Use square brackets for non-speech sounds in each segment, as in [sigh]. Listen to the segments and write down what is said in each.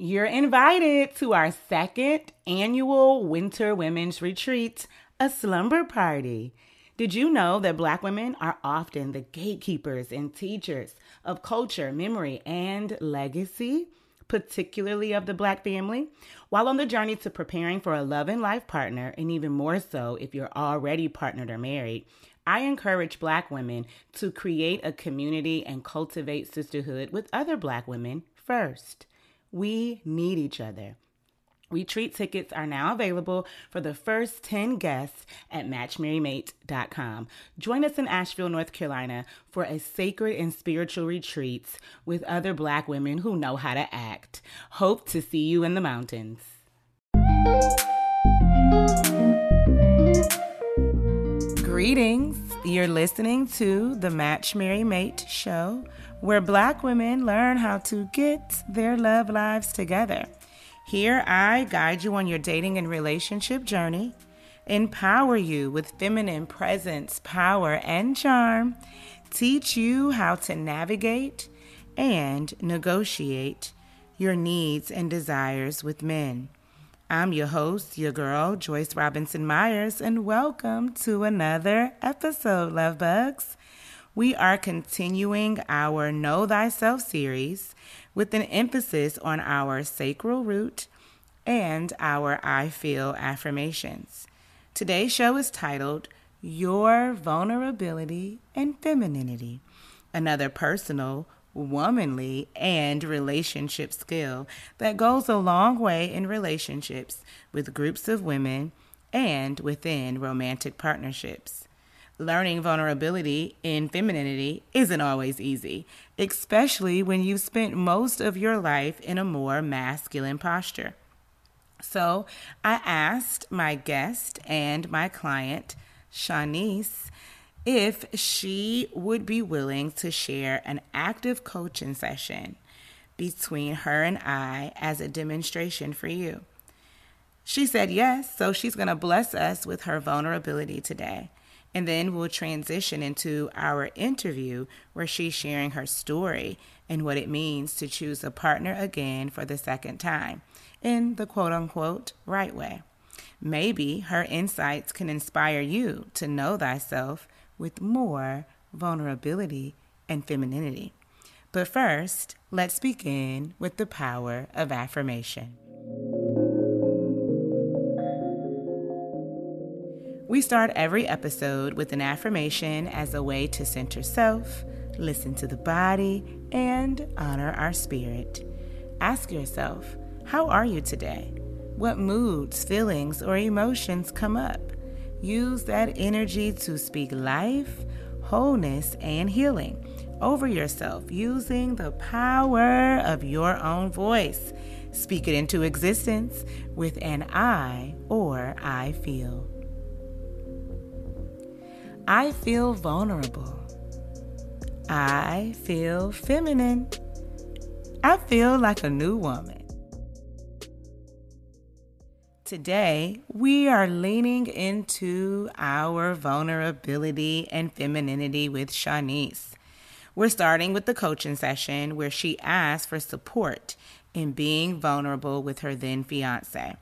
You're invited to our second annual Winter Women's Retreat, a slumber party. Did you know that Black women are often the gatekeepers and teachers of culture, memory, and legacy, particularly of the Black family? While on the journey to preparing for a love and life partner, and even more so if you're already partnered or married, I encourage Black women to create a community and cultivate sisterhood with other Black women first. We need each other. Retreat tickets are now available for the first 10 guests at matchmarrymate.com. Join us in Asheville, North Carolina for a sacred and spiritual retreat with other Black women who know how to act. Hope to see you in the mountains. Greetings. You're listening to the Match Marry Mate show where black women learn how to get their love lives together. Here, I guide you on your dating and relationship journey, empower you with feminine presence, power, and charm, teach you how to navigate and negotiate your needs and desires with men. I'm your host, your girl, Joyce Robinson Myers, and welcome to another episode, Love Bugs we are continuing our Know Thyself series with an emphasis on our sacral root and our I Feel affirmations. Today's show is titled Your Vulnerability and Femininity, another personal, womanly, and relationship skill that goes a long way in relationships with groups of women and within romantic partnerships learning vulnerability in femininity isn't always easy, especially when you've spent most of your life in a more masculine posture. So I asked my guest and my client, Shaunice, if she would be willing to share an active coaching session between her and I as a demonstration for you. She said yes, so she's going to bless us with her vulnerability today. And then we'll transition into our interview where she's sharing her story and what it means to choose a partner again for the second time in the quote unquote right way. Maybe her insights can inspire you to know thyself with more vulnerability and femininity. But first, let's begin with the power of affirmation. We start every episode with an affirmation as a way to center self, listen to the body, and honor our spirit. Ask yourself, how are you today? What moods, feelings, or emotions come up? Use that energy to speak life, wholeness, and healing over yourself using the power of your own voice. Speak it into existence with an I or I feel. I feel vulnerable. I feel feminine. I feel like a new woman. Today, we are leaning into our vulnerability and femininity with Shaunice. We're starting with the coaching session where she asked for support in being vulnerable with her then fiance.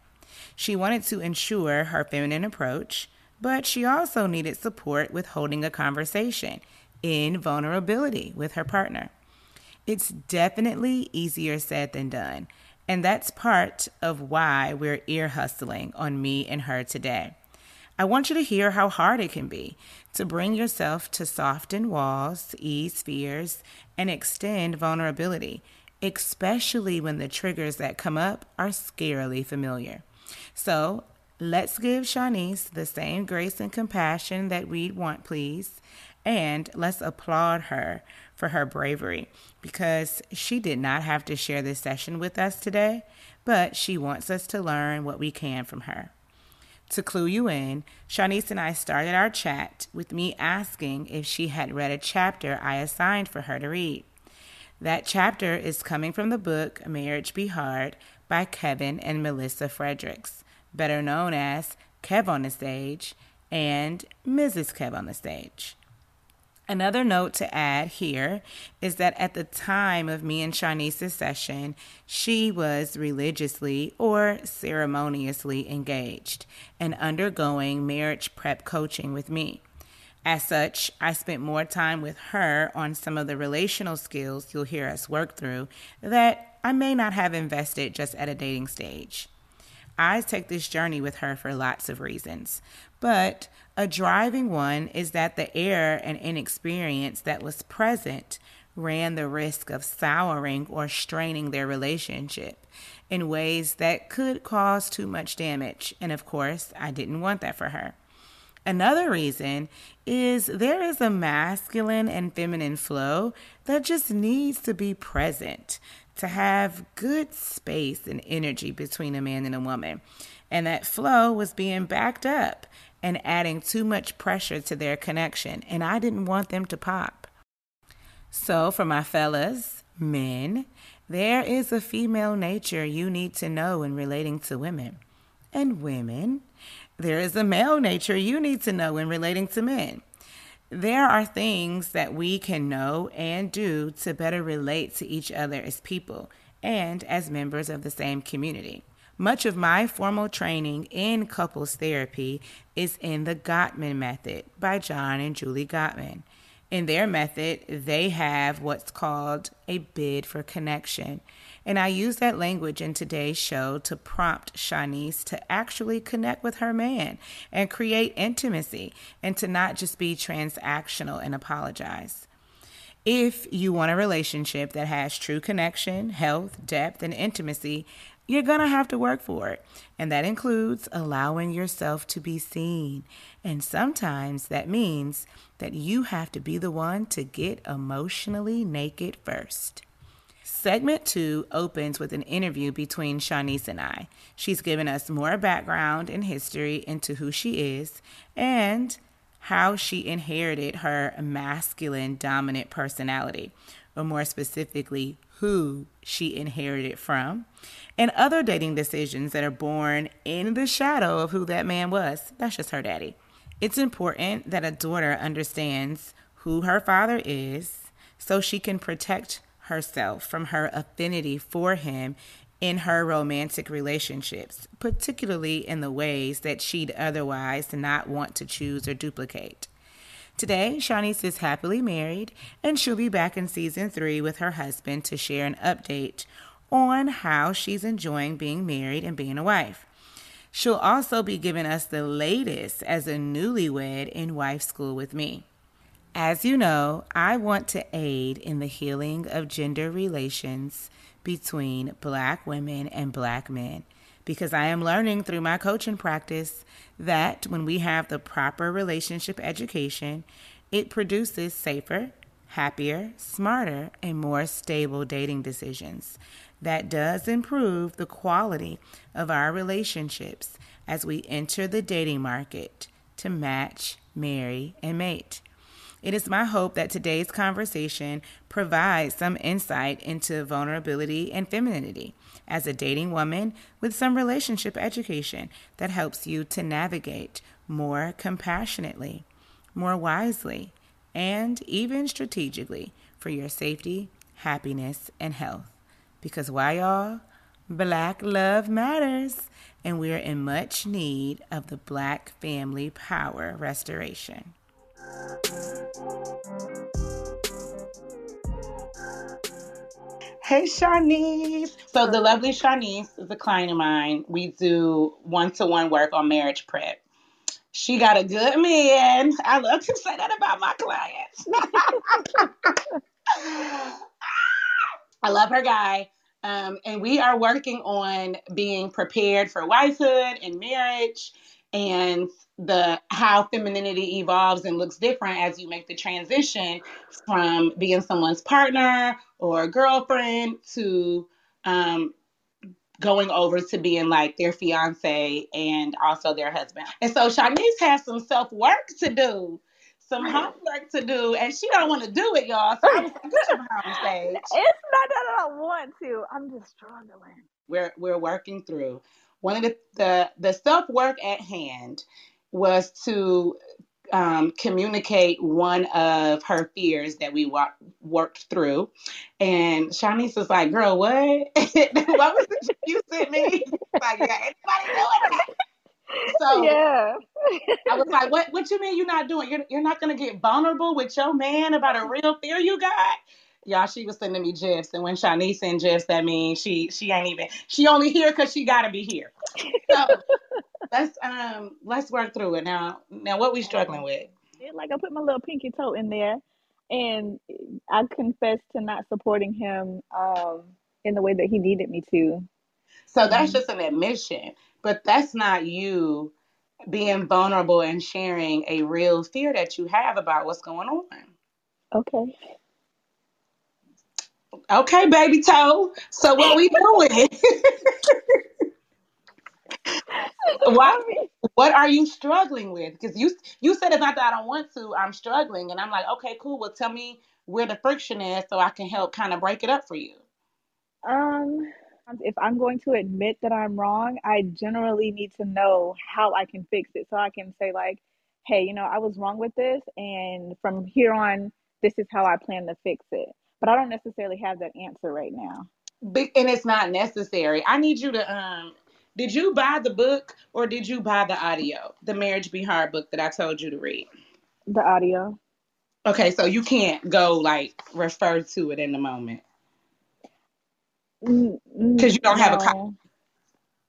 She wanted to ensure her feminine approach but she also needed support with holding a conversation in vulnerability with her partner. It's definitely easier said than done, and that's part of why we're ear hustling on me and her today. I want you to hear how hard it can be to bring yourself to soften walls, ease fears, and extend vulnerability, especially when the triggers that come up are scarily familiar. So, Let's give Shaunice the same grace and compassion that we'd want, please. And let's applaud her for her bravery because she did not have to share this session with us today, but she wants us to learn what we can from her. To clue you in, Shaunice and I started our chat with me asking if she had read a chapter I assigned for her to read. That chapter is coming from the book Marriage Be Hard by Kevin and Melissa Fredericks better known as Kev on the Stage, and Mrs. Kev on the Stage. Another note to add here is that at the time of me and Shaunice's session, she was religiously or ceremoniously engaged and undergoing marriage prep coaching with me. As such, I spent more time with her on some of the relational skills you'll hear us work through that I may not have invested just at a dating stage. I take this journey with her for lots of reasons, but a driving one is that the error and inexperience that was present ran the risk of souring or straining their relationship in ways that could cause too much damage. And of course, I didn't want that for her. Another reason is there is a masculine and feminine flow that just needs to be present to have good space and energy between a man and a woman. And that flow was being backed up and adding too much pressure to their connection. And I didn't want them to pop. So, for my fellas, men, there is a female nature you need to know in relating to women. And women, there is a male nature you need to know in relating to men. There are things that we can know and do to better relate to each other as people and as members of the same community. Much of my formal training in couples therapy is in the Gottman method by John and Julie Gottman. In their method, they have what's called a bid for connection. And I use that language in today's show to prompt Shaunice to actually connect with her man and create intimacy and to not just be transactional and apologize. If you want a relationship that has true connection, health, depth, and intimacy, you're going to have to work for it. And that includes allowing yourself to be seen. And sometimes that means that you have to be the one to get emotionally naked first. Segment two opens with an interview between Shaunice and I. She's given us more background and history into who she is and how she inherited her masculine dominant personality, or more specifically, who she inherited from, and other dating decisions that are born in the shadow of who that man was. That's just her daddy. It's important that a daughter understands who her father is so she can protect herself from her affinity for him in her romantic relationships, particularly in the ways that she'd otherwise not want to choose or duplicate. Today, Shaunice is happily married, and she'll be back in season three with her husband to share an update on how she's enjoying being married and being a wife. She'll also be giving us the latest as a newlywed in wife school with me. As you know, I want to aid in the healing of gender relations between black women and black men because I am learning through my coaching practice that when we have the proper relationship education, it produces safer, happier, smarter, and more stable dating decisions. That does improve the quality of our relationships as we enter the dating market to match, marry, and mate. It is my hope that today's conversation provides some insight into vulnerability and femininity as a dating woman with some relationship education that helps you to navigate more compassionately, more wisely, and even strategically for your safety, happiness, and health. Because why, y'all? Black love matters, and we're in much need of the Black family power restoration. Hey, Shaunice. So, the lovely Shaunice is a client of mine. We do one to one work on marriage prep. She got a good man. I love to say that about my clients. I love her guy. Um, and we are working on being prepared for wifehood and marriage and the how femininity evolves and looks different as you make the transition from being someone's partner or girlfriend to um, going over to being like their fiance and also their husband. And so Shaunice has some self work to do, some homework to do, and she don't want to do it, y'all. So I was like, get [laughs] stage. It's not that I don't want to. I'm just struggling. We're we're working through one of the the, the self work at hand was to um, communicate one of her fears that we wa- worked through. And Shaunice was like, girl, what? [laughs] what was the you sent me? like, yeah, anybody doing that? So yeah. I was like, what what you mean you're not doing? You're, you're not gonna get vulnerable with your man about a real fear you got? Y'all, she was sending me gifs, and when Shaunice send gifs, that means she she ain't even she only here because she gotta be here. So [laughs] let's um let's work through it now. Now, what we struggling with? Like I put my little pinky toe in there, and I confessed to not supporting him um in the way that he needed me to. So that's just an admission, but that's not you being vulnerable and sharing a real fear that you have about what's going on. Okay. Okay, baby toe. So what we doing? [laughs] what what are you struggling with? Because you you said it's not that I don't want to, I'm struggling, and I'm like, okay, cool. Well, tell me where the friction is so I can help kind of break it up for you. Um, if I'm going to admit that I'm wrong, I generally need to know how I can fix it, so I can say like, hey, you know, I was wrong with this, and from here on, this is how I plan to fix it. But I don't necessarily have that answer right now. But, and it's not necessary. I need you to um did you buy the book or did you buy the audio? The Marriage Be Hard book that I told you to read. The audio. Okay, so you can't go like refer to it in the moment. Because you don't no. have a copy.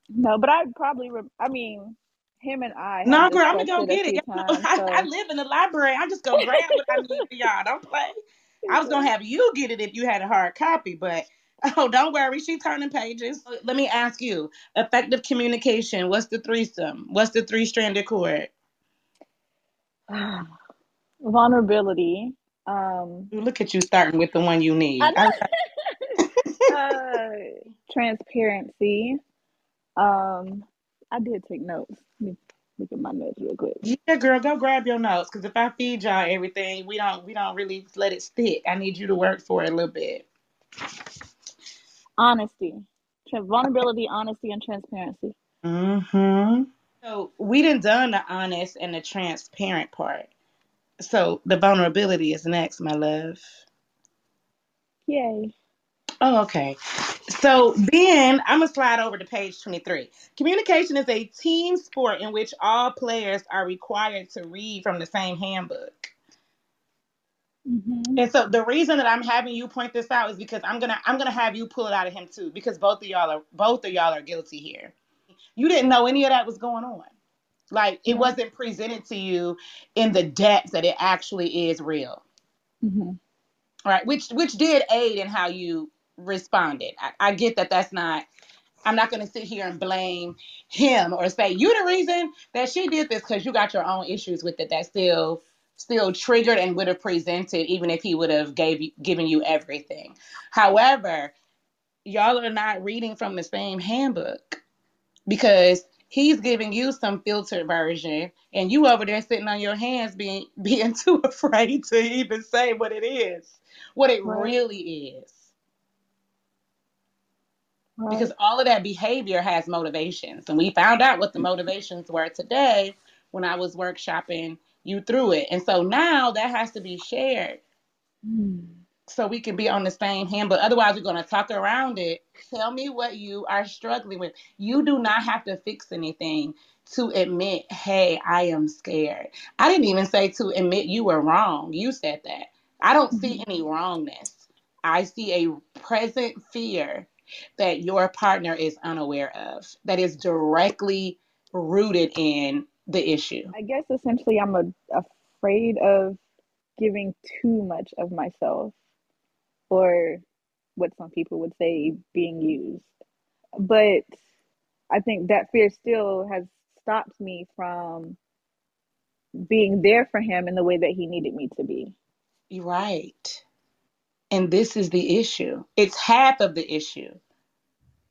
No, but I'd probably, re- I mean, him and I. No, girl, I'm gonna go get it. [laughs] Times, I, so. I, live in the library. I'm just gonna grab what I need for y'all. Don't play. I was gonna have you get it if you had a hard copy, but [laughs] Oh, don't worry. She's turning pages. Let me ask you effective communication. What's the threesome? What's the three stranded cord? [sighs] Vulnerability. Um, Look at you starting with the one you need. [laughs] uh, transparency. Um, I did take notes. Let me look at my notes real quick. Yeah, girl, go grab your notes because if I feed y'all everything, we don't we don't really let it stick. I need you to work for it a little bit honesty, vulnerability, honesty, and transparency. Mm-hmm. So we didn't done the honest and the transparent part. So the vulnerability is next, my love. Yay. Oh, okay. So then I'm gonna slide over to page 23. Communication is a team sport in which all players are required to read from the same handbook. Mm-hmm. And so the reason that I'm having you point this out is because I'm gonna I'm gonna have you pull it out of him too because both of y'all are both of y'all are guilty here. You didn't know any of that was going on. Like it wasn't presented to you in the depth that it actually is real. Mm-hmm. Right, which which did aid in how you responded. I, I get that that's not. I'm not going to sit here and blame him or say you the reason that she did this because you got your own issues with it that still still triggered and would have presented even if he would have gave you, given you everything. However, y'all are not reading from the same handbook because he's giving you some filtered version and you over there sitting on your hands being [laughs] being too afraid to even say what it is, what it right. really is. Right. Because all of that behavior has motivations. And we found out what the motivations were today when I was workshopping you through it. And so now that has to be shared. Mm. So we can be on the same hand, but otherwise we're going to talk around it. Tell me what you are struggling with. You do not have to fix anything to admit, hey, I am scared. I didn't even say to admit you were wrong. You said that. I don't mm-hmm. see any wrongness. I see a present fear that your partner is unaware of, that is directly rooted in the issue? I guess essentially I'm a, afraid of giving too much of myself or what some people would say being used. But I think that fear still has stopped me from being there for him in the way that he needed me to be. You're right. And this is the issue. It's half of the issue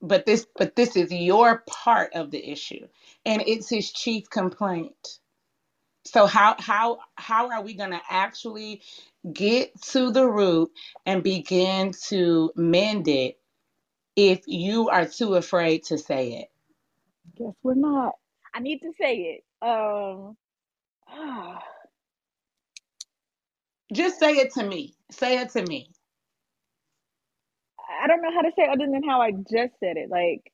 but this but this is your part of the issue and it's his chief complaint so how how how are we going to actually get to the root and begin to mend it if you are too afraid to say it guess we're not i need to say it um [sighs] Just say it to me. Say it to me. I don't know how to say it other than how I just said it. Like,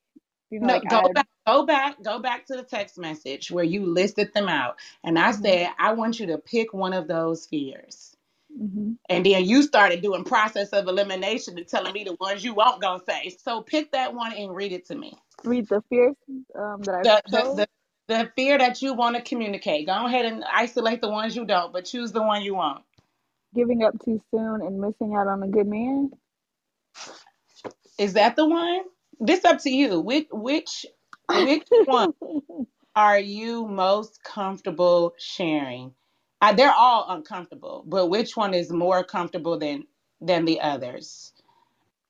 you know, No, like go I, back, go back, go back to the text message where you listed them out. And I Mhm. said, I want you to pick one of those fears. mhm. And then you started doing process of elimination and telling me the ones you won't gonna say. So pick that one and read it to me. read the fears um, that I The the chose. the, the fear that you want to communicate. Go ahead and isolate the ones you don't, but choose the one you want. Giving up too soon and missing out on a good man. Is that the one? This up to you. Which which which one [laughs] are you most comfortable sharing? Uh, they're all uncomfortable, but which one is more comfortable than than the others?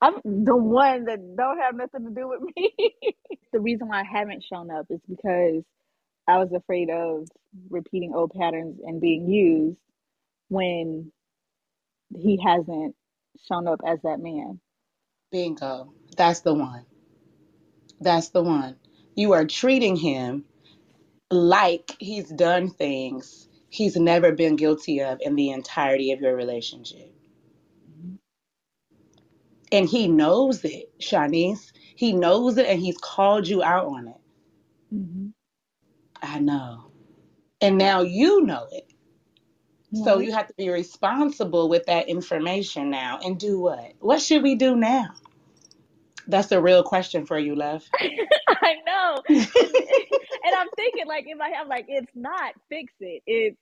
I'm the one that don't have nothing to do with me. [laughs] the reason why I haven't shown up is because I was afraid of repeating old patterns and being used when he hasn't shown up as that man. Bingo. That's the one. That's the one. You are treating him like he's done things he's never been guilty of in the entirety of your relationship. And he knows it, Shaunice. He knows it and he's called you out on it. Mm-hmm. I know. And now you know it. So you have to be responsible with that information now and do what? What should we do now? That's a real question for you, love. [laughs] I know. and I'm thinking like in my head, I'm like, it's not fix it. It's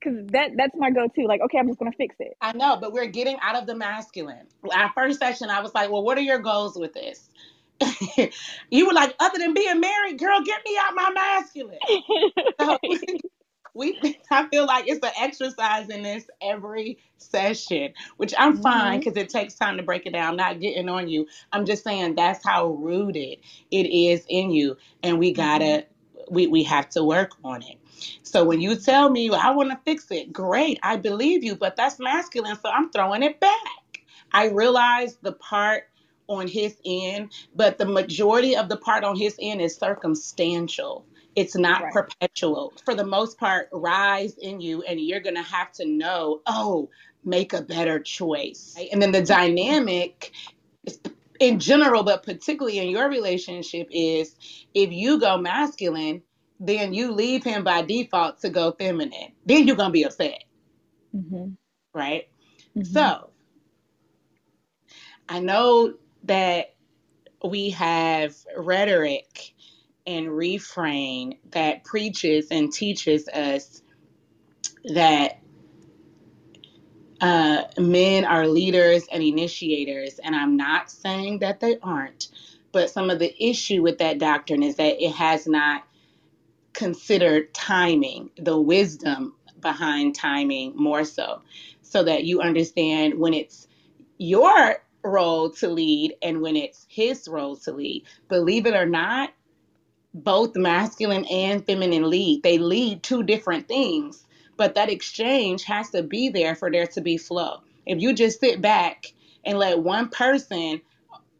because that that's my go-to. Like, okay, I'm just gonna fix it. I know, but we're getting out of the masculine. Our first session, I was like, well, what are your goals with this? [laughs] you were like, other than being married, girl, get me out my masculine. [laughs] So we, [laughs] I feel like it's an exercise in this every session, which I'm fine Mhm. because it takes time to break it down. I'm Not getting on you. I'm just saying that's how rooted it is in you, and we gotta, we we have to work on it. So when you tell me I want to fix it, great, I believe you, but that's masculine, so I'm throwing it back. I realize the part on his end, but the majority of the part on his end is circumstantial. It's not Right. perpetual. For the most part, rise in you, and you're going to have to know, oh, make a better choice. Right? And then the dynamic is- in general, but particularly in your relationship, is if you go masculine, then you leave him by default to go feminine. Then you're going to be upset, Mm-hmm. right? So I know that we have rhetoric and refrain that preaches and teaches us that uh, men are leaders and initiators, and I'm not saying that they aren't, but some of the issue with that doctrine is that it has not considered timing, the wisdom behind timing more so, so that you understand when it's your role to lead and when it's his role to lead. Believe it or not, both masculine and feminine lead. They lead two different things, but that exchange has to be there for there to be flow. If you just sit back and let one person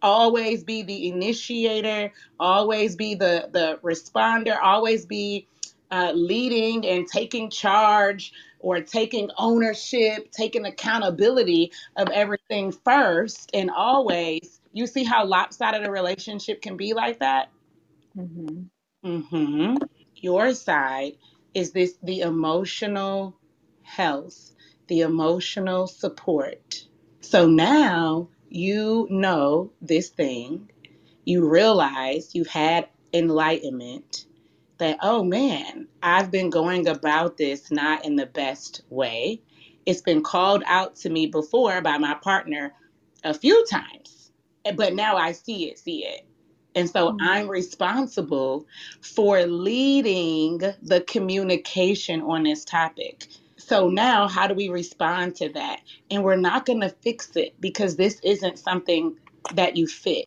always be the initiator, always be the the responder, always be uh, leading and taking charge or taking ownership, taking accountability of everything first and always. You see how lopsided a relationship can be like that? Mm-hmm. Mm-hmm. Your side is this the emotional health, the emotional support. So now you know this thing, you realize you've had enlightenment that, oh man, I've been going about this not in the best way. It's been called out to me before by my partner a few times, but now I see it, see it. And so Mhm. I'm responsible for leading the communication on this topic. So now, how do we respond to that? And we're not going to fix it because this isn't something that you fix.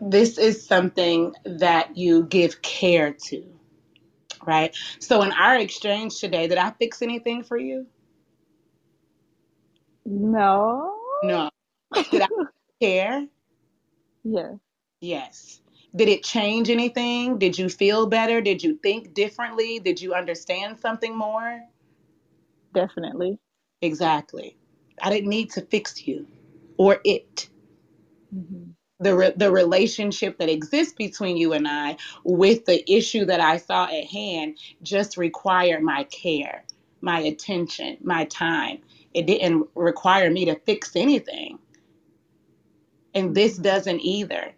This is something that you give care to, right? So, in our exchange today, did I fix anything for you? No. No. Did I [laughs] care? Yeah. Yes. Did it change anything? Did you feel better? Did you think differently? Did you understand something more? Definitely. Exactly. I didn't need to fix you or it. Mm-hmm. The, re- the relationship that exists between you and I with the issue that I saw at hand just required my care, my attention, my time. It didn't require me to fix anything. And this mm-hmm. doesn't either.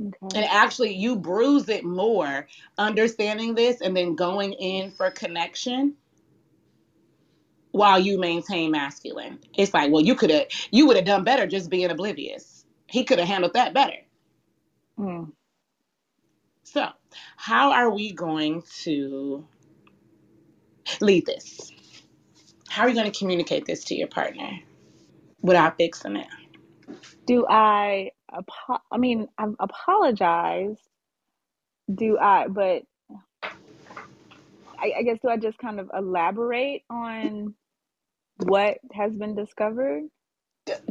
Okay. And actually, you bruise it more understanding this and then going in for connection while you maintain masculine. It's like, well, you could have, you would have done better just being oblivious. He could have handled that better. Mm. So, how are we going to lead this? How are you going to communicate this to your partner without fixing it? Do I, apo- I mean, I've apologized. Do I, but I, I guess, do I just kind of elaborate on what has been discovered?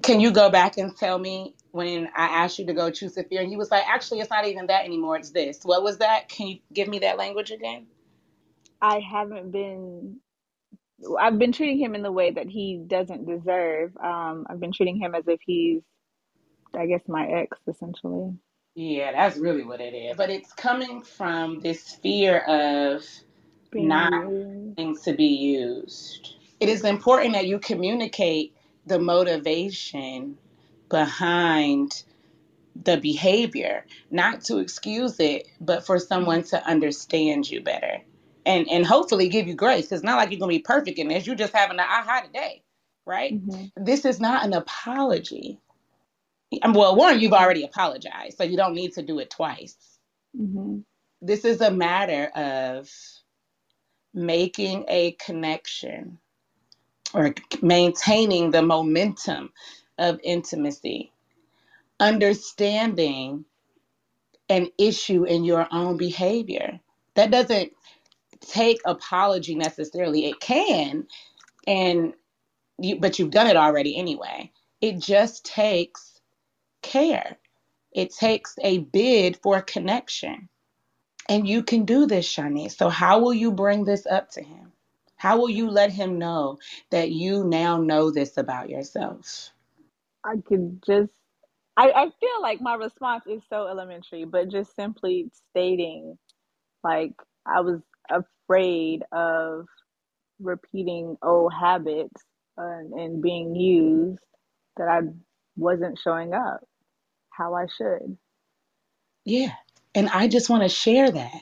Can you go back and tell me when I asked you to go choose a fear and he was like, actually, it's not even that anymore. It's this. What was that? Can you give me that language again? I haven't been. I've been treating him in the way that he doesn't deserve. Um, I've been treating him as if he's, I guess, my ex, essentially. Yeah, that's really what it is. But it's coming from this fear of Being not used. to be used it is important that you communicate the motivation behind the behavior, not to excuse it, but for someone to understand you better and and hopefully give you grace. It's not like you're gonna be perfect in this. You're just having an aha today, right? Mm-hmm. This is not an apology. Well, one, you've already apologized, so you don't need to do it twice. Mm-hmm. This is a matter of making a connection or maintaining the momentum of intimacy, understanding an issue in your own behavior. That doesn't take apology necessarily. It can, and you, but you've done it already anyway. It just takes care. It takes a bid for connection. And you can do this, Shani. So, how will you bring this up to him? How will you let him know that you now know this about yourself? I can just, I, I feel like my response is so elementary, but just simply stating, like, I was afraid of repeating old habits and, and being used that I wasn't showing up how I should. Yeah. And I just want to share that.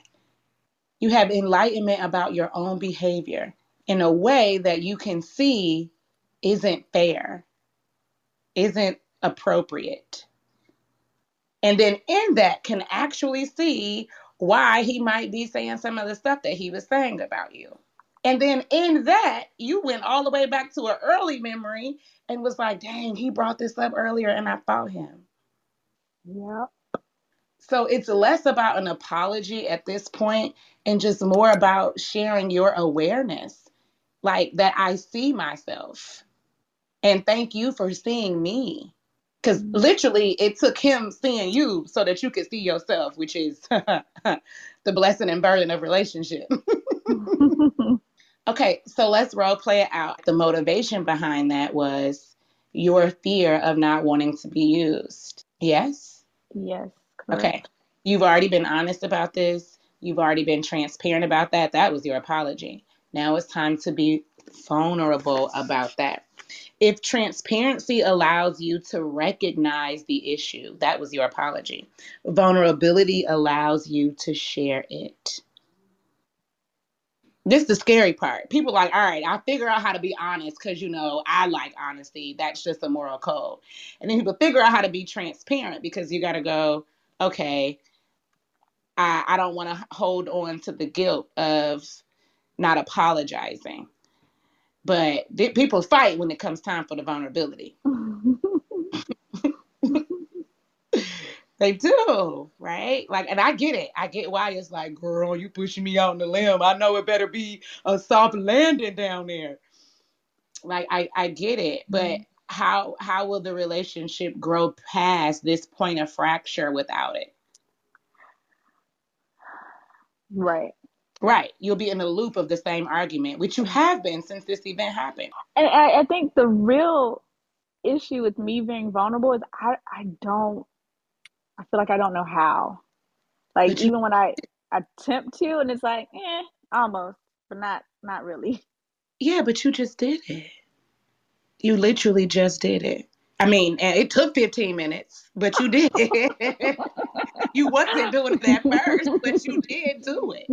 You have enlightenment about your own behavior in a way that you can see isn't fair, isn't appropriate. And then in that can actually see why he might be saying some of the stuff that he was saying about you. And then in that, you went all the way back to an early memory and was like, dang, he brought this up earlier and I fought him. Yep. So it's less about an apology at this point and just more about sharing your awareness like that I see myself. And thank you for seeing me. Because mm-hmm. literally, it took him seeing you so that you could see yourself, which is [laughs] the blessing and burden of relationship. [laughs] [laughs] okay, so let's role play it out. The motivation behind that was your fear of not wanting to be used. Yes? Yes. Correct. Okay. You've already been honest about this. You've already been transparent about that. That was your apology. Now it's time to be vulnerable about that. If transparency allows you to recognize the issue, that was your apology. Vulnerability allows you to share it. This is the scary part. People like, all right, I'll figure out how to be honest because you know I like honesty. That's just a moral code. And then people figure out how to be transparent because you got to go, okay, I, I don't want to hold on to the guilt of not apologizing. But th- people fight when it comes time for the vulnerability. [laughs] they do, right? Like, and I get it. I get why it's like, girl, you pushing me out on the limb. I know it better be a soft landing down there. Like, I, I get it, but mm-hmm. how how will the relationship grow past this point of fracture without it? Right Right. You'll be in the loop of the same argument, which you have been since this event happened. And I, I think the real issue with me being vulnerable is I, I don't I feel like I don't know how. Like you, even when I attempt to and it's like, eh, almost, but not not really. Yeah, but you just did it. You literally just did it. I mean, it took 15 minutes, but you did [laughs] you wasn't doing it at first, but you did do it.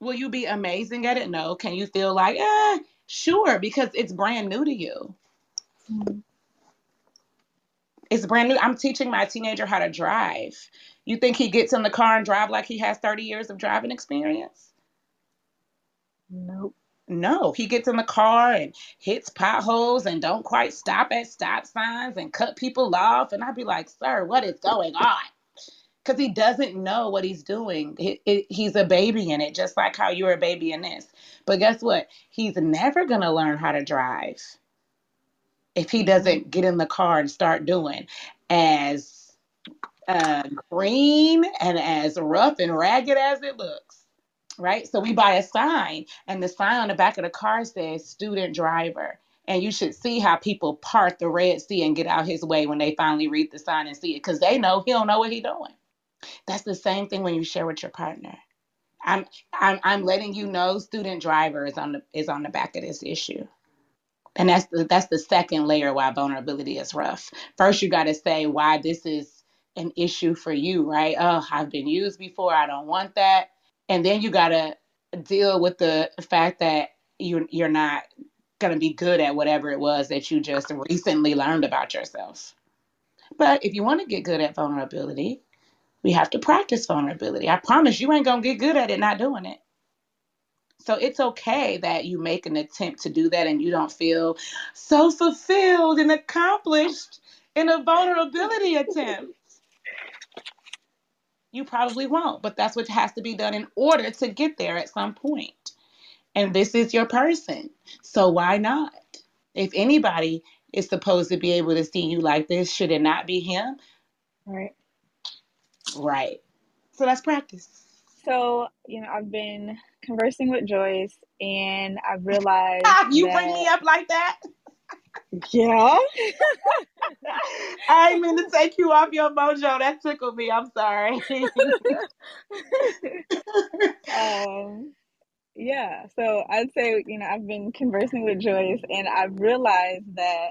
Will you be amazing at it? No. Can you feel like, eh, sure, because it's brand new to you. Mm-hmm. It's brand new. I'm teaching my teenager how to drive. You think he gets in the car and drive like he has 30 years of driving experience? Nope. No, he gets in the car and hits potholes and don't quite stop at stop signs and cut people off. And I'd be like, sir, what is going on? Because he doesn't know what he's doing. He, he, he's a baby in it, just like how you're a baby in this. But guess what? He's never going to learn how to drive if he doesn't get in the car and start doing as uh, green and as rough and ragged as it looks right? So we buy a sign, and the sign on the back of the car says student driver. And you should see how people part the Red Sea and get out his way when they finally read the sign and see it, because they know he don't know what he's doing. That's the same thing when you share with your partner. I'm I'm I'm letting you know student driver is on the is on the back of this issue. And that's the that's the second layer why vulnerability is rough. First you gotta say why this is an issue for you, right? Oh, I've been used before, I don't want that and then you got to deal with the fact that you you're not going to be good at whatever it was that you just recently learned about yourself. But if you want to get good at vulnerability, we have to practice vulnerability. I promise you ain't going to get good at it not doing it. So it's okay that you make an attempt to do that and you don't feel so fulfilled and accomplished in a vulnerability attempt you probably won't, but that's what has to be done in order to get there at some point. And this is your person. So why not? If anybody is supposed to be able to see you like this, should it not be him? Right. Right. So that's practice. So, you know, I've been conversing with Joyce and I've realized [laughs] you that... bring me up like that. Yeah. [laughs] I didn't mean to take you off your mojo. That tickled me. I'm sorry. [laughs] um, yeah. So I'd say, you know, I've been conversing with Joyce and I've realized that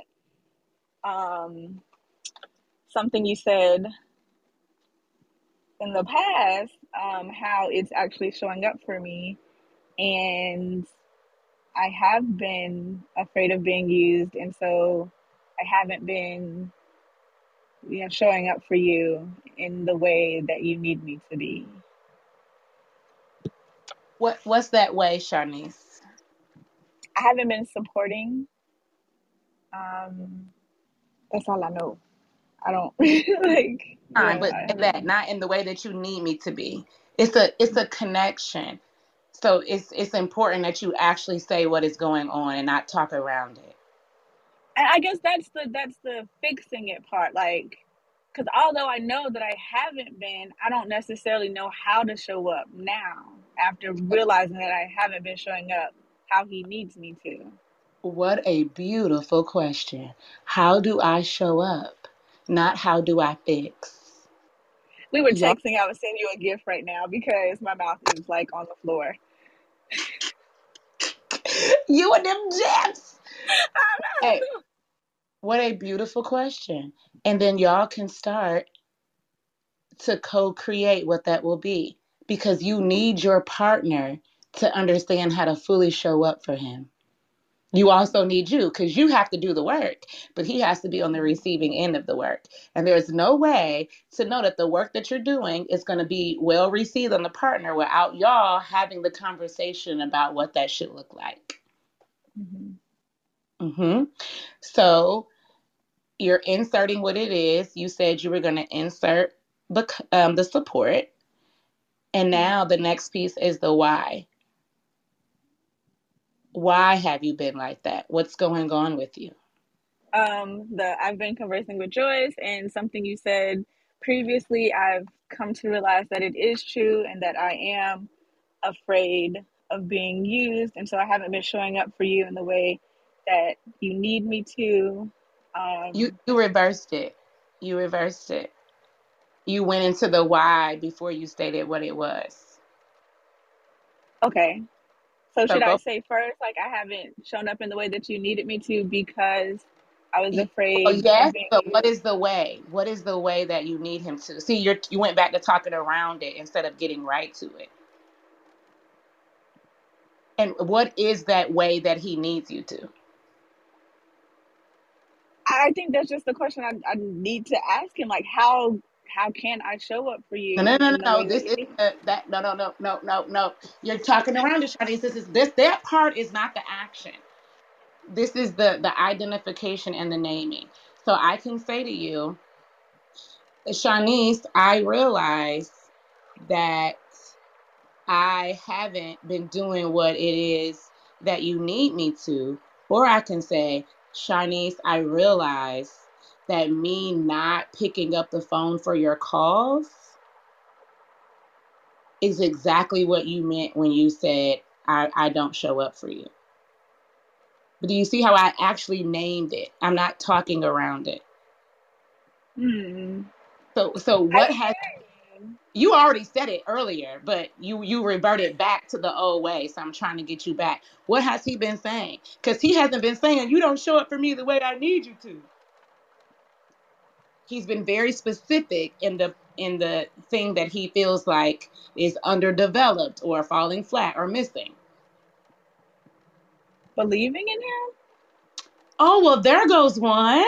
um, something you said in the past, um, how it's actually showing up for me. And I have been afraid of being used, and so I haven't been, you know, showing up for you in the way that you need me to be. What What's that way, Shaunice? I haven't been supporting. Um, that's all I know. I don't [laughs] like. Fine, but that not in the way that you need me to be. It's a it's a connection. So it's it's important that you actually say what is going on and not talk around it. And I guess that's the that's the fixing it part. Like, because although I know that I haven't been, I don't necessarily know how to show up now after realizing that I haven't been showing up how he needs me to. What a beautiful question. How do I show up? Not how do I fix? We were texting. Yep. I was sending you a gift right now because my mouth is like on the floor. [laughs] you and them jets. [laughs] hey, what a beautiful question. And then y'all can start to co create what that will be because you need your partner to understand how to fully show up for him you also need you because you have to do the work, but he has to be on the receiving end of the work. And there's no way to know that the work that you're doing is going to be well received on the partner without y'all having the conversation about what that should look like. Mm-hmm. Mm-hmm. So you're inserting what it is. You said you were going to insert the um, the support, and now the next piece is the why why have you been like that? What's going on with you? Um, the I've been conversing with Joyce, and something you said previously I've come to realize that it is true and that I am afraid of being used. And so I haven't been showing up for you in the way that you need me to. Um, you you reversed it. You reversed it. You went into the why before you stated what it was. Okay. So, should. I say first, like I haven't shown up in the way that you needed me to because I was afraid. Oh, yes, but what is the way? What is the way that you need him to? See, you you went back to talking around it instead of getting right to it. And what is that way that he needs you to? I think that's just the question I, I need to ask him. Like, how how can I show up for you? No, no, no, no. This is that. No, no, no, no, no, no. You're talking around it, Shaunice. This is this. That part is not the action. This is the the identification and the naming. So I can say to you, Shaunice, I realize that I haven't been doing what it is that you need me to. Or I can say, Shaunice, I realize that me not picking up the phone for your calls is exactly what you meant when you said, I, I don't show up for you. But do you see how I actually named it? I'm not talking around it. Hmm. So so what has you already said it earlier, but you you reverted back to the old way. So I'm trying to get you back. What has he been saying? Because he hasn't been saying you don't show up for me the way I need you to. He's been very specific in the in the thing that he feels like is underdeveloped or falling flat or missing. Believing in him? Oh well, there goes one.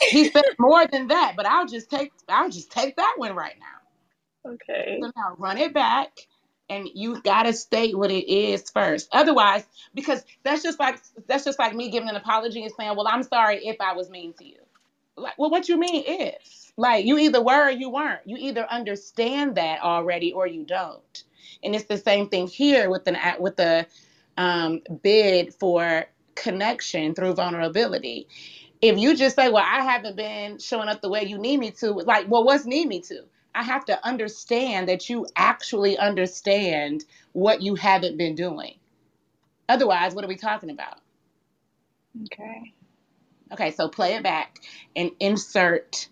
He said [laughs] more than that, but I'll just take I'll just take that one right now. Okay. So now run it back and you gotta state what it is first. Otherwise, because that's just like that's just like me giving an apology and saying, Well, I'm sorry if I was mean to you. Like, well, what you mean is like you either were or you weren't. You either understand that already or you don't. And it's the same thing here with an with the um, bid for connection through vulnerability. If you just say, "Well, I haven't been showing up the way you need me to," like, well, what's need me to? I have to understand that you actually understand what you haven't been doing. Otherwise, what are we talking about? Okay. Okay, so play it back and insert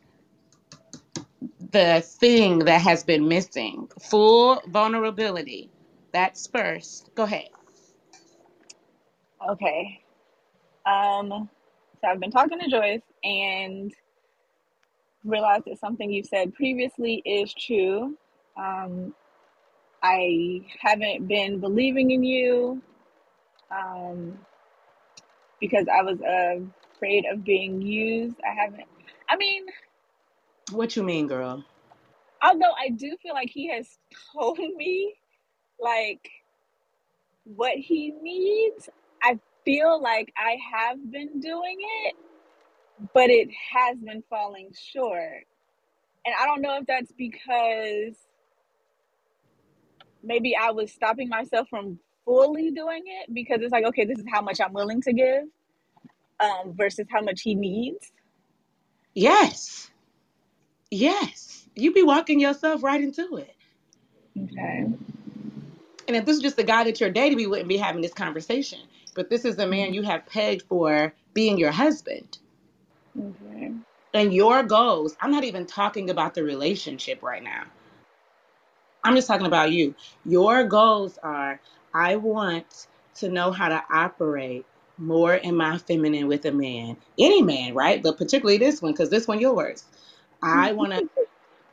the thing that has been missing. Full vulnerability. That's first. Go ahead. Okay. Um so I've been talking to Joyce and realized that something you said previously is true. Um, I haven't been believing in you um, because I was uh, afraid of being used. I haven't, I mean, what you mean, girl? Although I do feel like he has told me like what he needs, I feel like I have been doing it but it has been falling short. And I don't know if that's because maybe I was stopping myself from fully doing it because it's like, okay, this is how much I'm willing to give um, versus how much he needs. Yes. Yes. You be walking yourself right into it. Okay. And if this is just the guy that you're dating, we wouldn't be having this conversation. But this is the man you have pegged for being your husband. Okay. And your goals, I'm not even talking about the relationship right now. I'm just talking about you. Your goals are I want to know how to operate more in my feminine with a man. Any man, right? But particularly this one, because this one yours. I mm-hmm. want to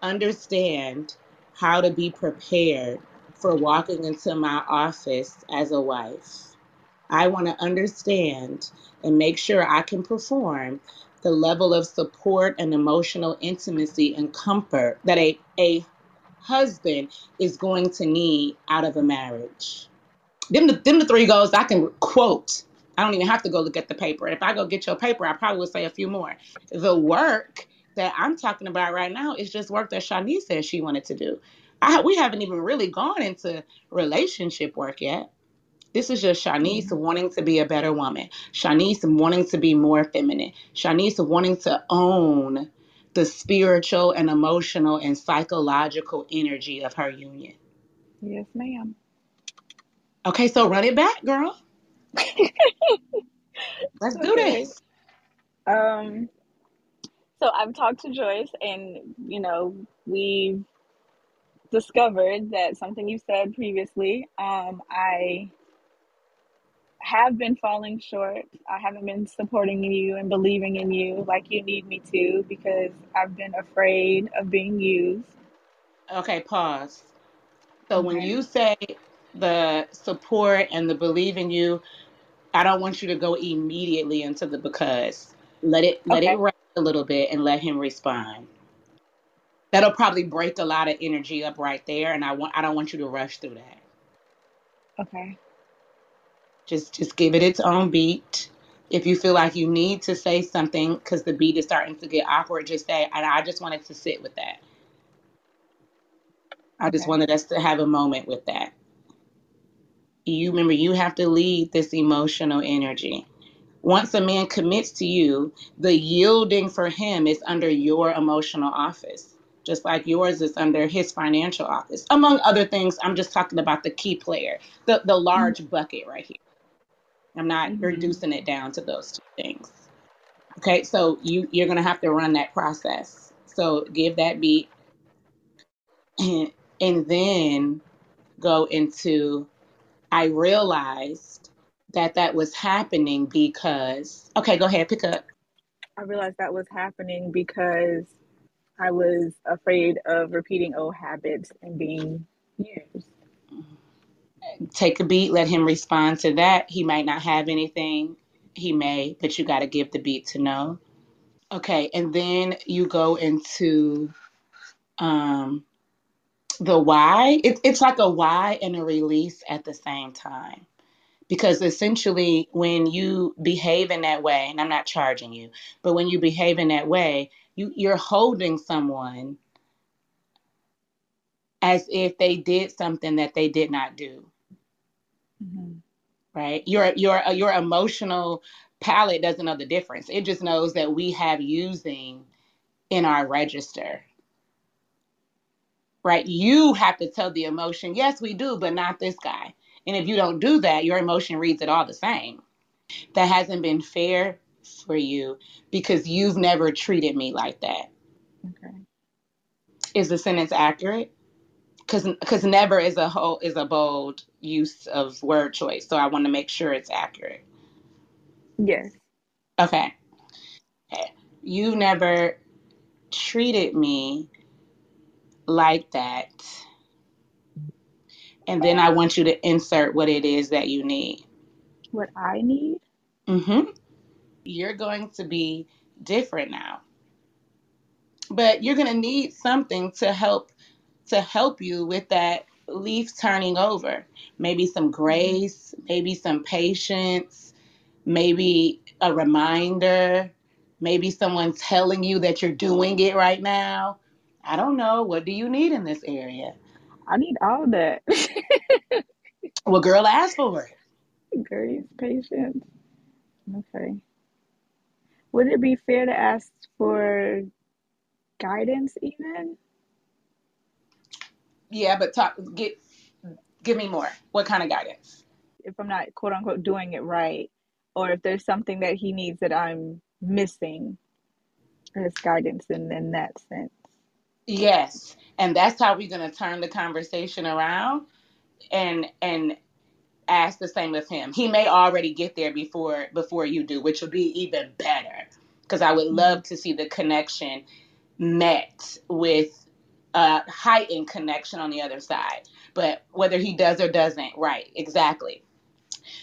understand how to be prepared for walking into my office as a wife. I want to understand and make sure I can perform the level of support and emotional intimacy and comfort that a, a husband is going to need out of a marriage. Them the, them the three goals I can quote. I don't even have to go look at the paper. If I go get your paper, I probably would say a few more. The work that I'm talking about right now is just work that Shaunice said she wanted to do. I, we haven't even really gone into relationship work yet. This is just Shaunice mm-hmm. wanting to be a better woman. Shaunice wanting to be more feminine. Shaunice wanting to own the spiritual and emotional and psychological energy of her union. Yes, ma'am. Okay, so run it back, girl. Let's do Okay. this. Um, so I've talked to Joyce, and you know, we've discovered that something you said previously. Um, I have been falling short. I haven't been supporting you and believing in you like you need me to because I've been afraid of being used. Okay, pause. So when you say the support and the believe in you, I don't want you to go immediately into the because. Let it let it rest a little bit and let him respond. That'll probably break a lot of energy up right there, and I want I don't want you to rush through that. Okay. Just just give it its own beat. If you feel like you need to say something because the beat is starting to get awkward, just say, and I just wanted to sit with that. I just Okay. wanted us to have a moment with that. You remember you have to lead this emotional energy. Once a man commits to you, the yielding for him is under your emotional office, just like yours is under his financial office. Among other things, I'm just talking about the key player, the, the large bucket right here. I'm not Mhm. reducing it down to those two things. Okay, so you you're gonna have to run that process. So give that beat and, and then go into I realized that that was happening because okay, go ahead, pick up. I realized that was happening because I was afraid of repeating old habits and being used. Take a beat, let him respond to that. He might not have anything, he may, but you got to give the beat to know. Okay, and then you go into um, the why. It, it's like a why and a release at the same time. Because essentially, when you behave in that way, and I'm not charging you, but when you behave in that way, you, you're holding someone as if they did something that they did not do. Mhm. right? Your your uh, your emotional palate doesn't know the difference. It just knows that we have using in our register, right? You have to tell the emotion, yes, we do, but not this guy. And if you don't do that, your emotion reads it all the same. That hasn't been fair for you because you've never treated me like that. Okay. Is the sentence accurate? Because because never is a whole is a bold use of word choice. So I want to make sure it's accurate. Yes. Okay. You've never treated me like that. And then I want you to insert what it is that you need. What I need? Mm-hmm. You're going to be different now. But you're going to need something to help to help you with that leaf turning over. Maybe some grace, maybe some patience, maybe a reminder, maybe someone telling you that you're doing it right now. I don't know. What do you need in this area? I need all that. [laughs] Well, girl, ask for it. Grace, patience. Okay. Would it be fair to ask for guidance even? Yeah, but talk get give me more. What kind of guidance? If I'm not quote unquote doing it right, or if there's something that he needs that I'm missing as guidance in, in that sense. Yes. And that's how we're gonna turn the conversation around and and ask the same of him. He may already get there before before you do, which will be even better. Because I would mm-hmm. love to see the connection met with a heightened connection on the other side. But whether he does or doesn't, right, exactly.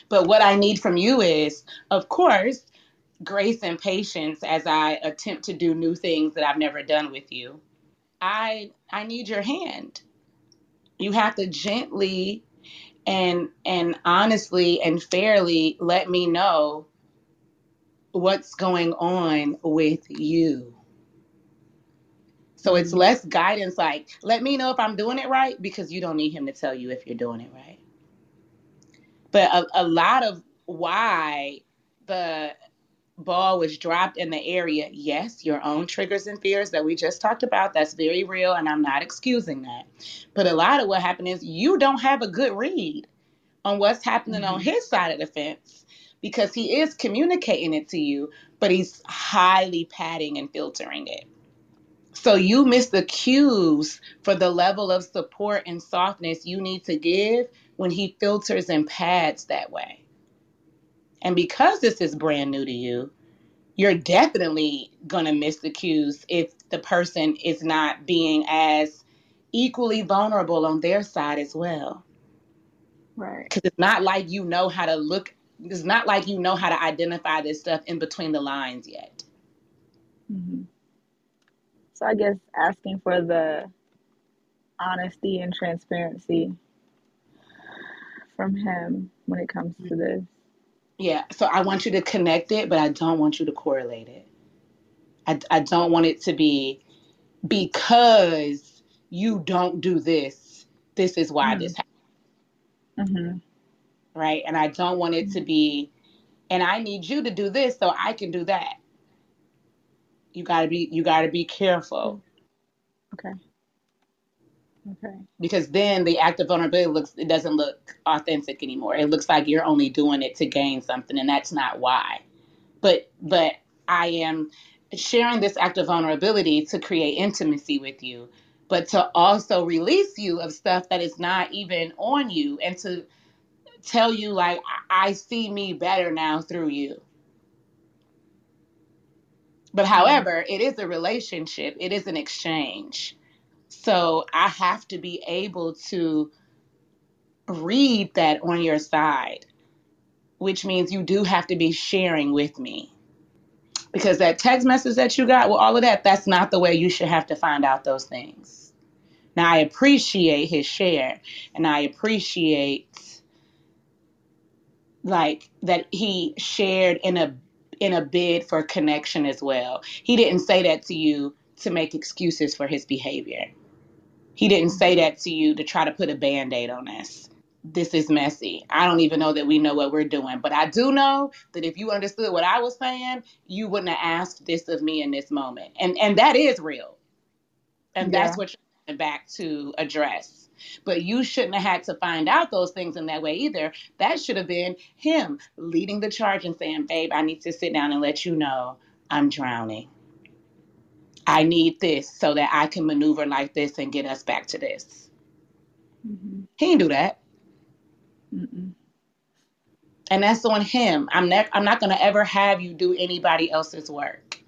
But what I need from you is, of course, grace and patience as I attempt to do new things that I've never done with you. I I need your hand. You have to gently and and honestly and fairly let me know what's going on with you. So it's Mhm. less guidance like let me know if I'm doing it right because you don't need him to tell you if you're doing it right. But a, a lot of why the ball was dropped in the area, yes, your own triggers and fears that we just talked about, that's very real, and I'm not excusing that. But a lot of what happened is you don't have a good read on what's happening mm-hmm. on his side of the fence because he is communicating it to you, but he's highly padding and filtering it. So you miss the cues for the level of support and softness you need to give when he filters and pads that way. And because this is brand new to you, you're definitely going to miss the cues if the person is not being as equally vulnerable on their side as well. Right. Because it's not like you know how to look, it's not like you know how to identify this stuff in between the lines yet. Mm-hmm. So I guess asking for the honesty and transparency from him when it comes to this. Yeah, so I want you to connect it, but I don't want you to correlate it. I, I don't want it to be because you don't do this, this is why mm-hmm. this happened. Mm-hmm. Right? And I don't want it to be, and I need you to do this so I can do that. You gotta be you gotta be careful. Okay. Okay. Because then the act of vulnerability looks it doesn't look authentic anymore. It looks like you're only doing it to gain something and that's not why. But but I am sharing this act of vulnerability to create intimacy with you, but to also release you of stuff that is not even on you and to tell you like I see me better now through you. But mm-hmm. however, it is a relationship, it is an exchange. So I have to be able to read that on your side, which means you do have to be sharing with me. Because that text message that you got, well, all of that, that's not the way you should have to find out those things. Now, I appreciate his share and I appreciate like that he shared in a in a bid for connection as well. He didn't say that to you to make excuses for his behavior. He didn't say that to you to try to put a band aid on this. This is messy. I don't even know that we know what we're doing, but I do know that if you understood what I was saying, you wouldn't have asked this of me in this moment. And and that is real. And yeah. that's what you're back to address. But you shouldn't have had to find out those things in that way either. That should have been him leading the charge and saying, Babe, I need to sit down and let you know I'm drowning. I need this so that I can maneuver like this and get us back to this. Mm-hmm. He didn't do that. Mm-mm. And that's on him. I'm, ne- I'm not going to ever have you do anybody else's work.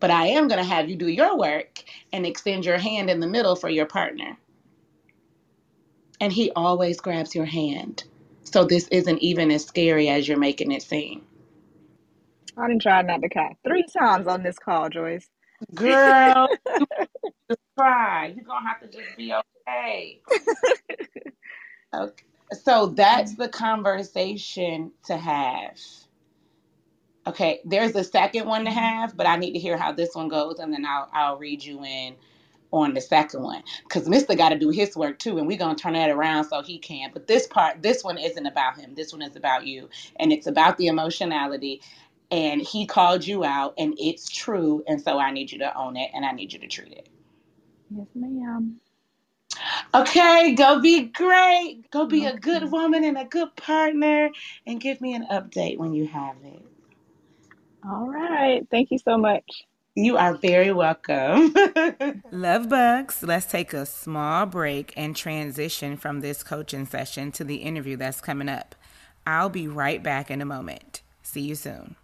But I am going to have you do your work and extend your hand in the middle for your partner. And he always grabs your hand. So this isn't even as scary as you're making it seem. I didn't try not to cry three times on this call, Joyce. Girl, [laughs] just cry. You're gonna have to just be okay. [laughs] okay. So that's the conversation to have. Okay, there's a second one to have, but I need to hear how this one goes, and then I'll I'll read you in on the second one because Mister got to do his work too, and we're gonna turn that around so he can. But this part, this one isn't about him. This one is about you, and it's about the emotionality and he called you out and it's true and so i need you to own it and i need you to treat it yes ma'am okay go be great go be okay. a good woman and a good partner and give me an update when you have it all right thank you so much you are very welcome. [laughs] Love bugs. Let's take a small break and transition from this coaching session to the interview that's coming up. I'll be right back in a moment. See you soon.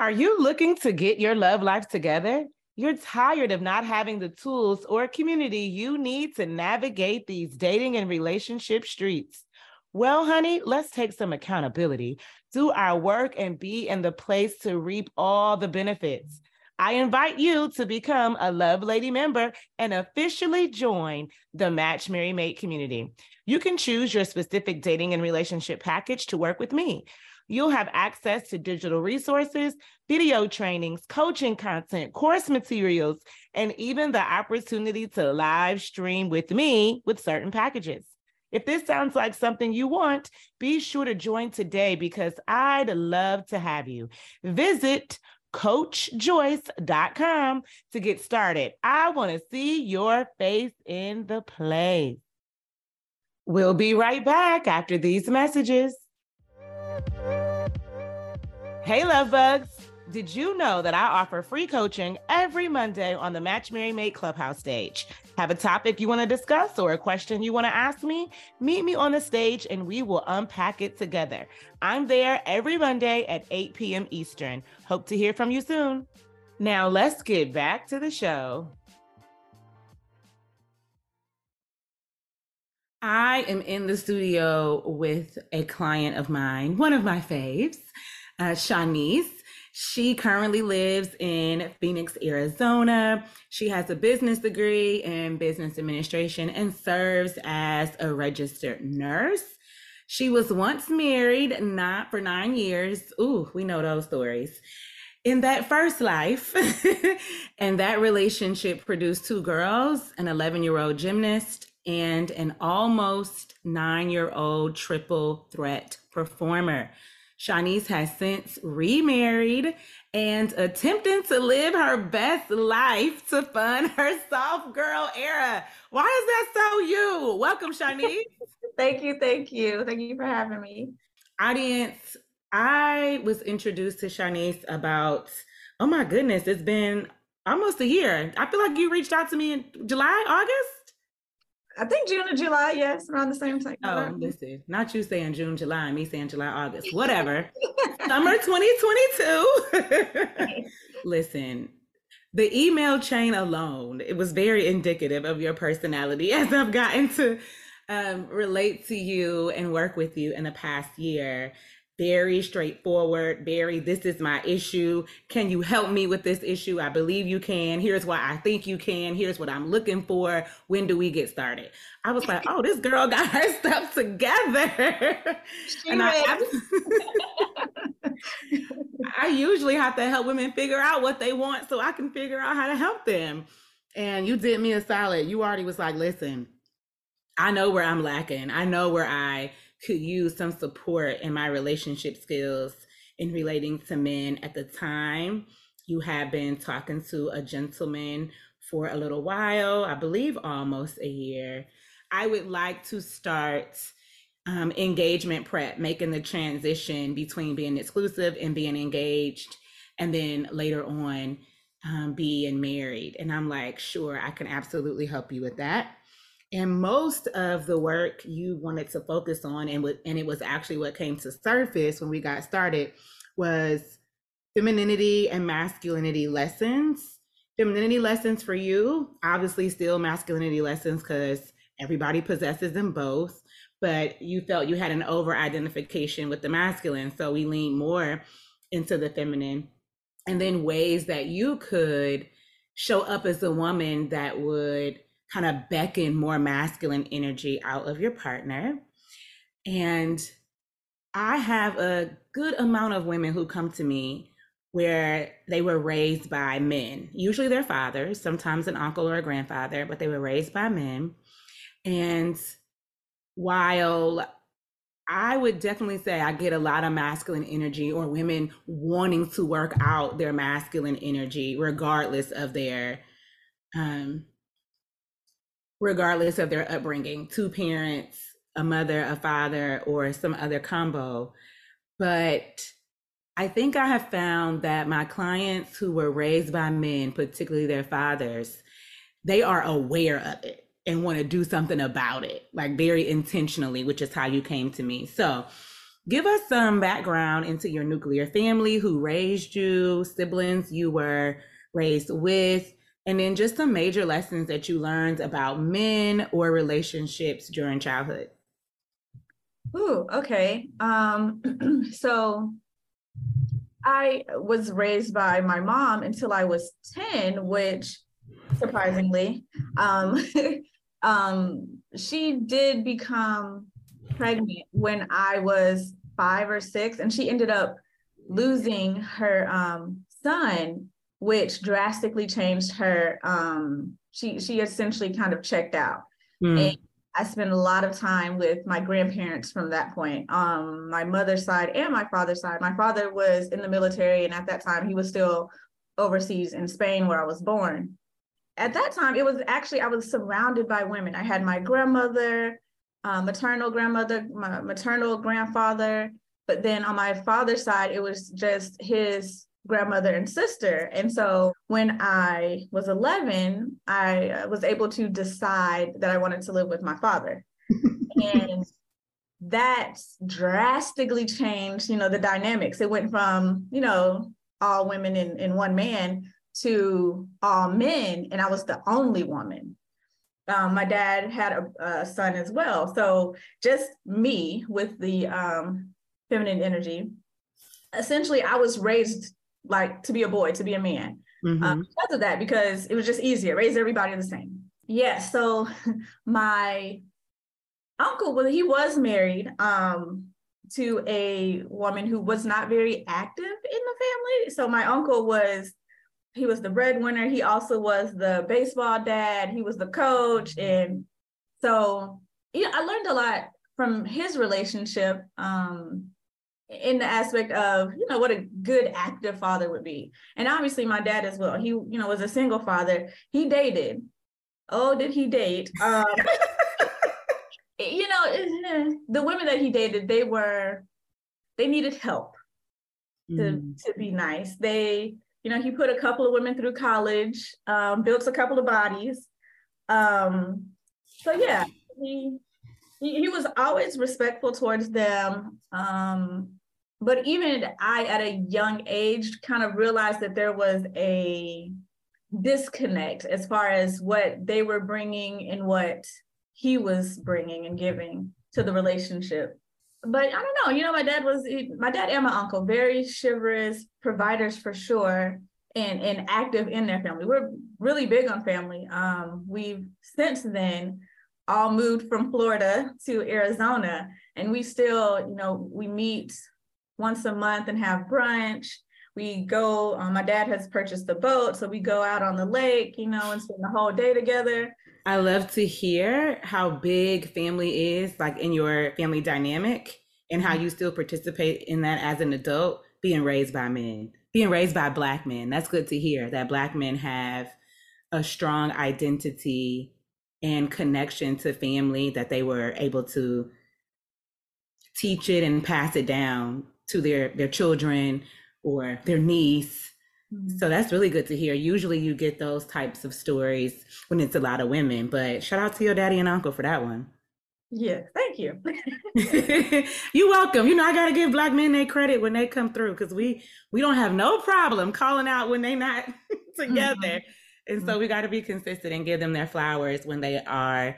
Are you looking to get your love life together? You're tired of not having the tools or community you need to navigate these dating and relationship streets. Well, honey, let's take some accountability, do our work, and be in the place to reap all the benefits. I invite you to become a Love Lady member and officially join the Match Marry Mate community. You can choose your specific dating and relationship package to work with me. You'll have access to digital resources, video trainings, coaching content, course materials, and even the opportunity to live stream with me with certain packages. If this sounds like something you want, be sure to join today because I'd love to have you. Visit coachjoyce.com to get started. I want to see your face in the play. We'll be right back after these messages. Hey, love bugs. Did you know that I offer free coaching every Monday on the Match Marry Mate Clubhouse stage? Have a topic you want to discuss or a question you want to ask me? Meet me on the stage and we will unpack it together. I'm there every Monday at 8 p.m. Eastern. Hope to hear from you soon. Now, let's get back to the show. I am in the studio with a client of mine, one of my faves, uh, Shaunice. She currently lives in Phoenix, Arizona. She has a business degree in business administration and serves as a registered nurse. She was once married, not for nine years. Ooh, we know those stories. In that first life, [laughs] and that relationship produced two girls, an 11 year old gymnast and an almost nine year old triple threat performer. Shaunice has since remarried and attempting to live her best life to fund [laughs] her soft girl era. Why is that so you? Welcome, Shaunice. [laughs] thank you, thank you. Thank you for having me. Audience, I was introduced to Shaunice about, oh my goodness, it's been almost a year. I feel like you reached out to me in July, August. I think June or July, yes, around the same time. Oh, listen, not you saying June, July, me saying July, August, [laughs] whatever. [laughs] Summer 2022. [laughs] listen, the email chain alone, it was very indicative of your personality as I've gotten to um, relate to you and work with you in the past year very straightforward. Very, this is my issue. Can you help me with this issue? I believe you can. Here's why I think you can. Here's what I'm looking for. When do we get started? I was like, oh, this girl got her [laughs] stuff together. She and I, [laughs] I usually have to help women figure out what they want so I can figure out how to help them. And you did me a solid. You already was like, listen, I know where I'm lacking. I know where I could use some support in my relationship skills in relating to men at the time. You have been talking to a gentleman for a little while, I believe almost a year. I would like to start um, engagement prep, making the transition between being exclusive and being engaged, and then later on um, being married. And I'm like, sure, I can absolutely help you with that. And most of the work you wanted to focus on, and what, and it was actually what came to surface when we got started, was femininity and masculinity lessons. Femininity lessons for you, obviously, still masculinity lessons because everybody possesses them both. But you felt you had an over identification with the masculine, so we leaned more into the feminine, and then ways that you could show up as a woman that would kind of beckon more masculine energy out of your partner. And I have a good amount of women who come to me where they were raised by men, usually their fathers, sometimes an uncle or a grandfather, but they were raised by men. And while I would definitely say I get a lot of masculine energy or women wanting to work out their masculine energy regardless of their um, regardless of their upbringing, two parents, a mother, a father, or some other combo. But I think I have found that my clients who were raised by men, particularly their fathers, they are aware of it and want to do something about it, like very intentionally, which is how you came to me. So, give us some background into your nuclear family, who raised you, siblings you were raised with, and then just some major lessons that you learned about men or relationships during childhood. Ooh, okay. Um, [clears throat] so I was raised by my mom until I was 10, which surprisingly, um, [laughs] um, she did become pregnant when I was five or six, and she ended up losing her um, son, which drastically changed her. Um, she she essentially kind of checked out. Mm. And I spent a lot of time with my grandparents from that point, um, my mother's side and my father's side. My father was in the military, and at that time, he was still overseas in Spain, where I was born. At that time, it was actually I was surrounded by women. I had my grandmother, uh, maternal grandmother, my maternal grandfather, but then on my father's side, it was just his grandmother and sister. And so when I was 11, I uh, was able to decide that I wanted to live with my father. [laughs] and that drastically changed, you know, the dynamics. It went from, you know, all women in, in one man to all men, and I was the only woman. Um, my dad had a, a, son as well. So just me with the um, feminine energy. Essentially, I was raised like to be a boy, to be a man. Mm-hmm. Um, because of that, because it was just easier, raise everybody the same. Yeah. So [laughs] my uncle, well, he was married um, to a woman who was not very active in the family. So my uncle was he was the breadwinner. He also was the baseball dad. He was the coach, mm-hmm. and so yeah, I learned a lot from his relationship. Um, in the aspect of you know what a good active father would be. And obviously my dad as well he you know was a single father. He dated. Oh did he date? Um [laughs] you know the women that he dated they were they needed help to mm. to be nice. They you know he put a couple of women through college um built a couple of bodies. Um so yeah he he, he was always respectful towards them. Um but even I, at a young age, kind of realized that there was a disconnect as far as what they were bringing and what he was bringing and giving to the relationship. But I don't know, you know, my dad was my dad and my uncle very chivalrous providers for sure, and and active in their family. We're really big on family. Um, we've since then all moved from Florida to Arizona, and we still, you know, we meet once a month and have brunch. We go, um, my dad has purchased a boat, so we go out on the lake, you know, and spend the whole day together. I love to hear how big family is, like in your family dynamic, and how you still participate in that as an adult, being raised by men, being raised by Black men. That's good to hear that Black men have a strong identity and connection to family, that they were able to teach it and pass it down to their their children or their niece. Mm-hmm. So that's really good to hear. Usually you get those types of stories when it's a lot of women, but shout out to your daddy and uncle for that one. Yeah, thank you. [laughs] You're welcome. You know, I gotta give black men their credit when they come through because we we don't have no problem calling out when they not [laughs] together. Mm-hmm. And so we got to be consistent and give them their flowers when they are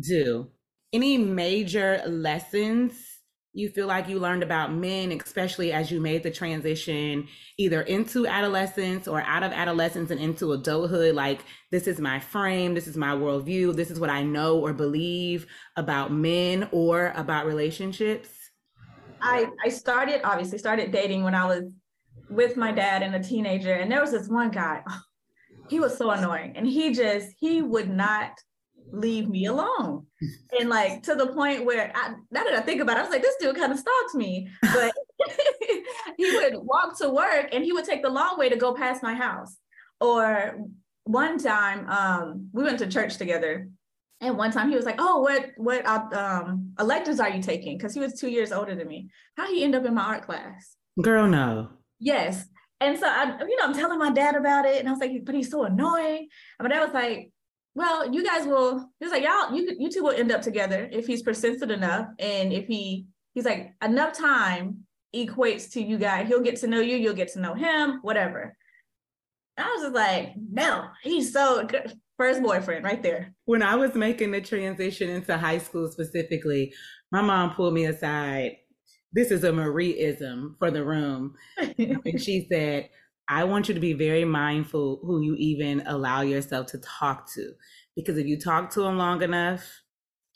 due. Any major lessons you feel like you learned about men, especially as you made the transition either into adolescence or out of adolescence and into adulthood? Like, this is my frame, this is my worldview, this is what I know or believe about men or about relationships? I, I started, obviously, started dating when I was with my dad and a teenager. And there was this one guy, [laughs] he was so annoying. And he just, he would not leave me alone. And like to the point where I, now that I think about it, I was like, this dude kind of stalks me. But [laughs] he would walk to work and he would take the long way to go past my house. Or one time, um, we went to church together. And one time he was like, "Oh, what what uh, um, electives are you taking?" Because he was two years older than me. How he end up in my art class? Girl, no. Yes. And so I, you know, I'm telling my dad about it, and I was like, "But he's so annoying." And my dad was like, well, you guys will, he's like, y'all, you, you two will end up together if he's persistent enough. And if he, he's like, enough time equates to you guys. He'll get to know you, you'll get to know him, whatever. I was just like, no, he's so good. First boyfriend right there. When I was making the transition into high school specifically, my mom pulled me aside. This is a Marieism for the room. [laughs] and she said, I want you to be very mindful who you even allow yourself to talk to. Because if you talk to them long enough,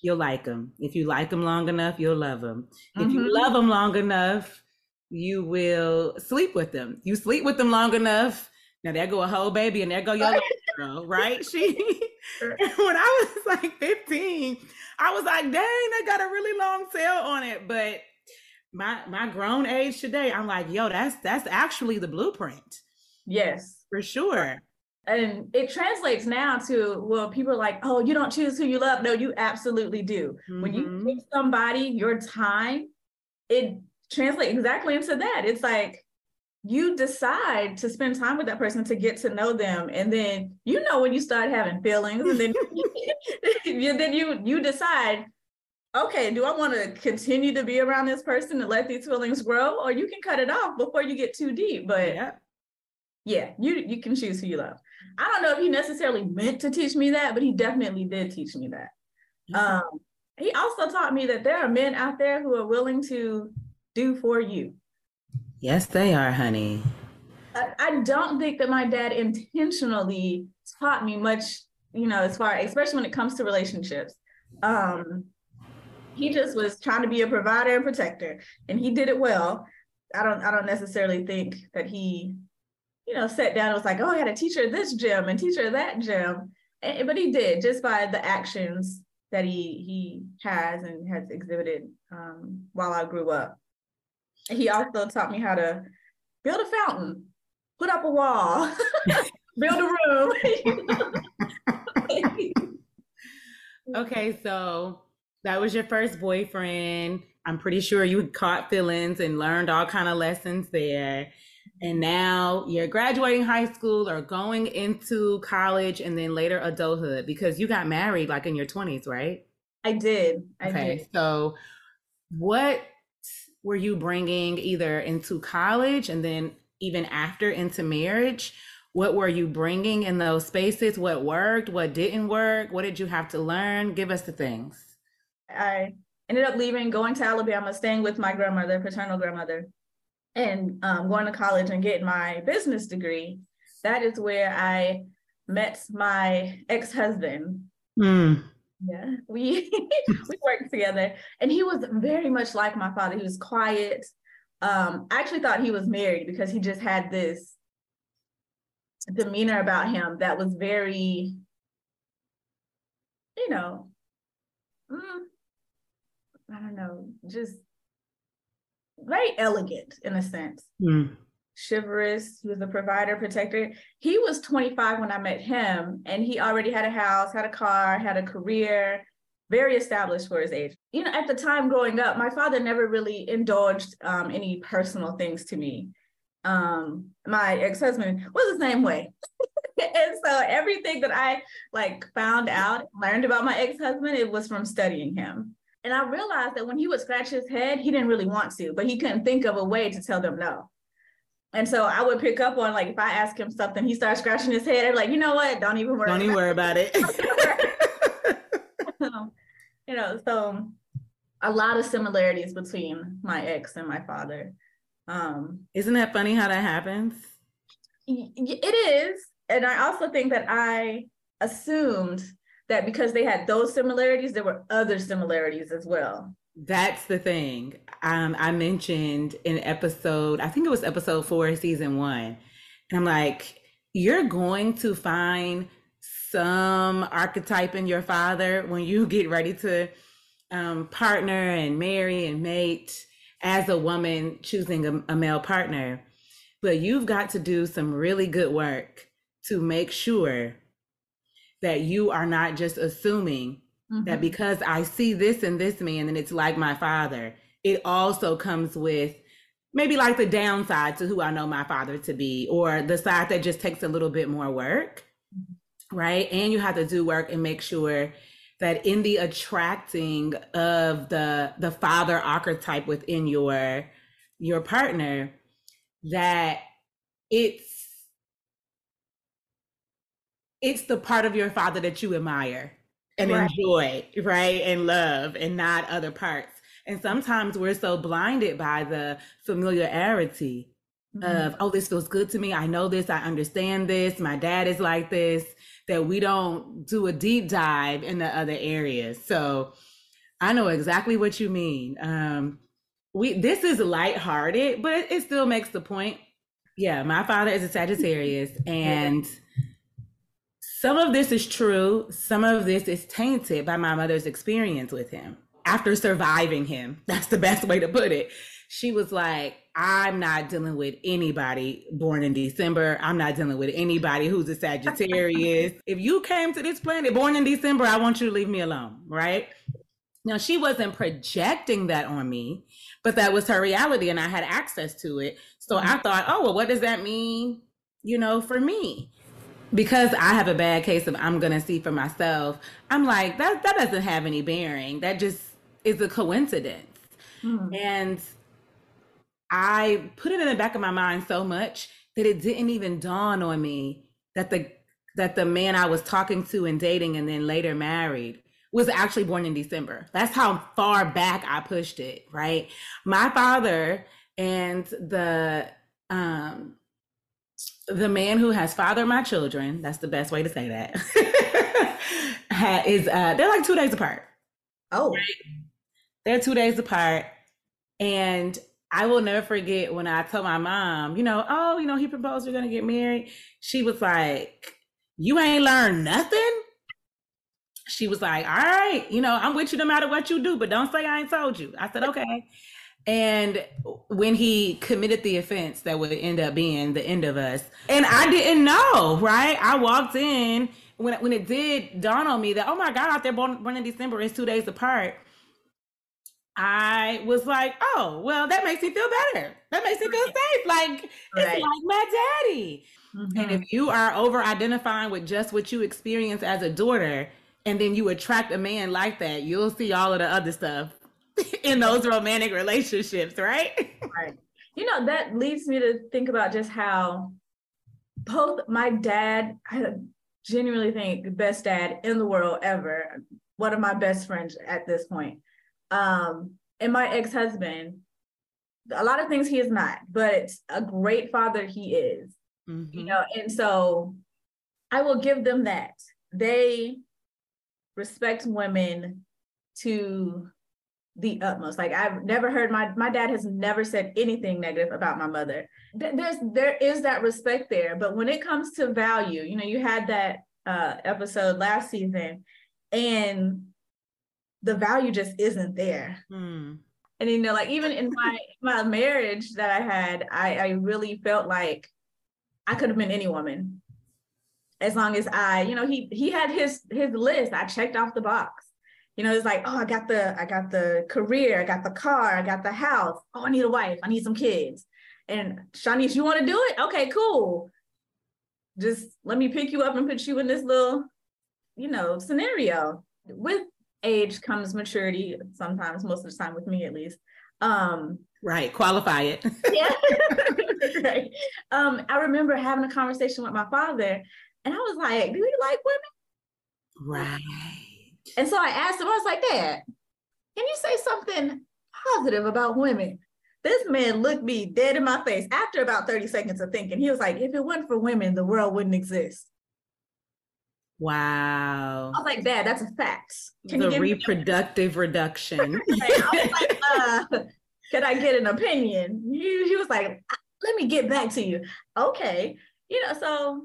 you'll like them. If you like them long enough, you'll love them. If Mhm. you love them long enough, you will sleep with them. You sleep with them long enough. Now there go a whole baby, and there go your little [laughs] girl, right? She [laughs] when I was like 15, I was like, dang, I got a really long tail on it. But my my grown age today, I'm like, yo, that's that's actually the blueprint Yes. for sure. And it translates now to well, people are like, oh, you don't choose who you love. No, you absolutely do. When you Mhm. give somebody your time, it translates exactly into that. It's like you decide to spend time with that person to get to know them. And then you know when you start having feelings, and then [laughs] [laughs] you then you you decide, okay, do I want to continue to be around this person and let these feelings grow? Or you can cut it off before you get too deep. But Yeah. yeah, you you can choose who you love. I don't know if he necessarily meant to teach me that, but he definitely did teach me that. Um, he also taught me that there are men out there who are willing to do for you. yes, they are, honey. I, I don't think that my dad intentionally taught me much, you know, as far especially when it comes to relationships. Um, he just was trying to be a provider and protector, and he did it well. I don't I don't necessarily think that he, you know, sat down and was like, oh, I to teach her this gem and teach her that gem. And, but he did just by the actions that he he has and has exhibited um, while I grew up. He also taught me how to build a fountain, put up a wall, [laughs] build a room. [laughs] [laughs] Okay, so that was your first boyfriend. I'm pretty sure you caught feelings and learned all kind of lessons there. And now you're graduating high school or going into college and then later adulthood because you got married like in your 20s, right? I did. I Okay. did. So what were you bringing either into college and then even after into marriage? What were you bringing in those spaces? What worked? What didn't work? What did you have to learn? Give us the things. I ended up leaving, going to Alabama, staying with my grandmother, paternal grandmother, and um, going to college and getting my business degree. That is where I met my ex-husband. Hmm. Yeah, we [laughs] we worked together, and he was very much like my father. He was quiet. Um, I actually thought he was married because he just had this demeanor about him that was very, you know, mm, I don't know, just very elegant in a sense Hmm. chivalrous. He was a provider, protector. He was 25 when I met him, and he already had a house, had a car, had a career, very established for his age. You know, at the time growing up, my father never really indulged um, any personal things to me. Um, my ex-husband was the same way. [laughs] and so everything that I like found out, learned about my ex-husband, it was from studying him. And I realized that when he would scratch his head, he didn't really want to, but he couldn't think of a way to tell them no. And so I would pick up on like if I ask him something, he starts scratching his head. I'm like, you know what? Don't even worry. Don't even worry about it. about [laughs] you know, so a lot of similarities between my ex and my father. Um, Isn't that funny how that happens? it is, and I also think that I assumed that because they had those similarities, there were other similarities as well. That's the thing. Um, I mentioned in episode, I think it was episode four, season one. And I'm like, you're going to find some archetype in your father when you get ready to um, partner and marry and mate as a woman choosing a, a male partner. But you've got to do some really good work to make sure that you are not just assuming that Mhm. because I see this in this man and it's like my father, it also comes with maybe like the downside to who I know my father to be, or the side that just takes a little bit more work, right? And you have to do work and make sure that in the attracting of the the father archetype within your your partner, that it's it's the part of your father that you admire and Right. enjoy, right? And love and not other parts. And sometimes we're so blinded by the familiarity Mhm. of, oh, this feels good to me. I know this. I understand this. My dad is like this, that we don't do a deep dive in the other areas. So I know exactly what you mean. Um, we this is lighthearted, but it, it still makes the point. Yeah, my father is a Sagittarius, [laughs] and some of this is true. Some of this is tainted by my mother's experience with him after surviving him. [laughs] That's the best way to put it. She was like, I'm not dealing with anybody born in December. I'm not dealing with anybody who's a Sagittarius. if you came to this planet born in December, I want you to leave me alone, right? Now, she wasn't projecting that on me, but that was her reality and I had access to it. So I thought, oh, well, what does that mean, you know, for me? Because I have a bad case of I'm to see for myself, I'm like, that, that doesn't have any bearing. That just is a coincidence. Mm-hmm. And I put it in the back of my mind so much that it didn't even dawn on me that the that the man I was talking to and dating and then later married was actually born in December. That's how far back I pushed it, right? My father and the um the man who has fathered my children, that's the best way to say that, [laughs] is uh they're like two days apart. Oh. Right? They're two days apart. And I will never forget when I told my mom, you know, oh, you know, he proposed we're gonna get married. She was like, You ain't learned nothing? she was like, All right, you know, I'm with you no matter what you do, but don't say I ain't told you. I said, Okay. And when he committed the offense that would end up being the end of us, and I didn't know, right? I walked in when when it did dawn on me that oh my god, out there born, born in December is two days apart. I was like, oh well, that makes me feel better. That makes me feel safe. Like right. it's like my daddy. Mm-hmm. And if you are over identifying with just what you experience as a daughter, and then you attract a man like that, you'll see all of the other stuff [laughs] in those romantic relationships, right? right. You know, that leads me to think about just how both my dad, I genuinely think the best dad in the world ever, one of my best friends at this point, um, and my ex-husband, a lot of things he is not, but a great father he is. Mm-hmm. You know, and so I will give them that. They respect women to the utmost. Like I've never heard my my dad has never said anything negative about my mother. There's there is that respect there, but when it comes to value, you know, you had that uh episode last season and the value just isn't there. Hmm. And you know, like even in my [laughs] my marriage that I had, I I really felt like I could have been any woman as long as I, you know, he he had his his list. I checked off the box. You know, it's like, oh, I got the I got the career, I got the car, I got the house. Oh, I need a wife, I need some kids. And Shaunice, you want to do it? Okay, cool. Just let me pick you up and put you in this little, you know, scenario. With age comes maturity, sometimes, most of the time with me at least. Um, right, qualify it. [laughs] yeah. [laughs] right. Um, I remember having a conversation with my father and I was like, do you like women? Right. And so I asked him, I was like, Dad, can you say something positive about women? This man looked me dead in my face after about 30 seconds of thinking. He was like, if it wasn't for women, the world wouldn't exist. Wow. I was like, Dad, that's a fact. Can the reproductive reduction. [laughs] like, uh, can I get an opinion? He, he was like, let me get back to you. Okay. You know, so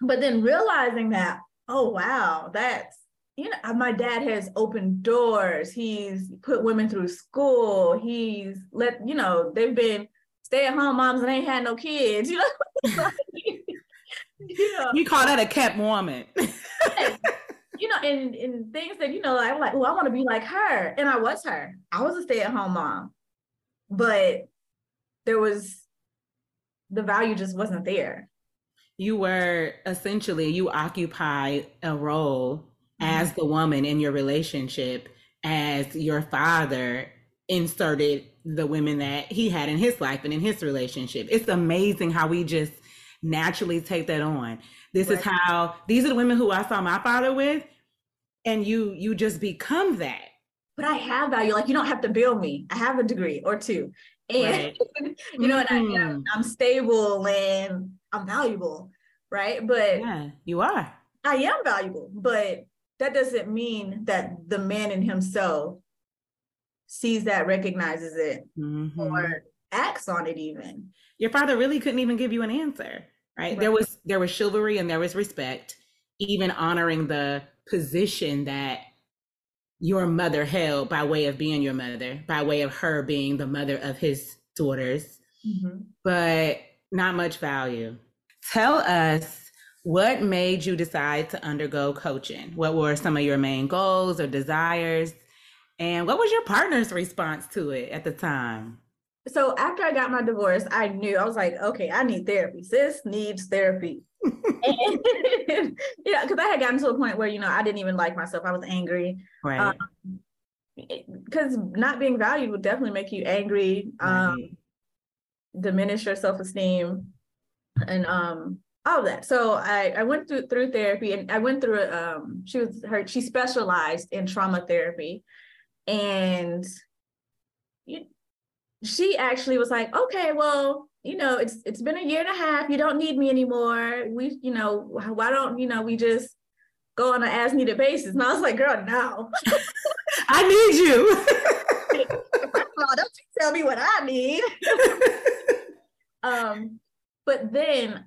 but then realizing that, oh wow, that's you know, uh, my dad has opened doors. He's put women through school. He's let, you know, they've been stay-at-home moms and ain't had no kids, [laughs] you know. [laughs] you, know. you call that a kept woman. [laughs] you know, and, and things that, you know, I'm like, oh, I want to be like her. And I was her. I was a stay-at-home mom. But there was the value just wasn't there you were essentially you occupy a role as the woman in your relationship as your father inserted the women that he had in his life and in his relationship it's amazing how we just naturally take that on this right. is how these are the women who i saw my father with and you you just become that but i have value like you don't have to build me i have a degree or two and right. [laughs] you know mm-hmm. and I, mm. i'm stable and I'm valuable, right? But yeah, you are. I am valuable, but that doesn't mean that the man in himself sees that, recognizes it, mm-hmm. or acts on it even. Your father really couldn't even give you an answer, right? right? There was there was chivalry and there was respect, even honoring the position that your mother held by way of being your mother, by way of her being the mother of his daughters, mm-hmm. but not much value. Tell us what made you decide to undergo coaching? What were some of your main goals or desires? And what was your partner's response to it at the time? So after I got my divorce, I knew I was like, okay, I need therapy. Sis needs therapy. [laughs] and, [laughs] you know, because I had gotten to a point where you know I didn't even like myself. I was angry. Right. Because um, not being valued would definitely make you angry, um, right. diminish your self esteem, and um, all of that. So I, I went through through therapy and I went through um she was her she specialized in trauma therapy and she actually was like, okay, well, you know, it's it's been a year and a half. You don't need me anymore. We, you know, why don't you know we just go on an as needed basis? And I was like, girl, no. [laughs] I need you. [laughs] don't you tell me what I need. [laughs] um, but then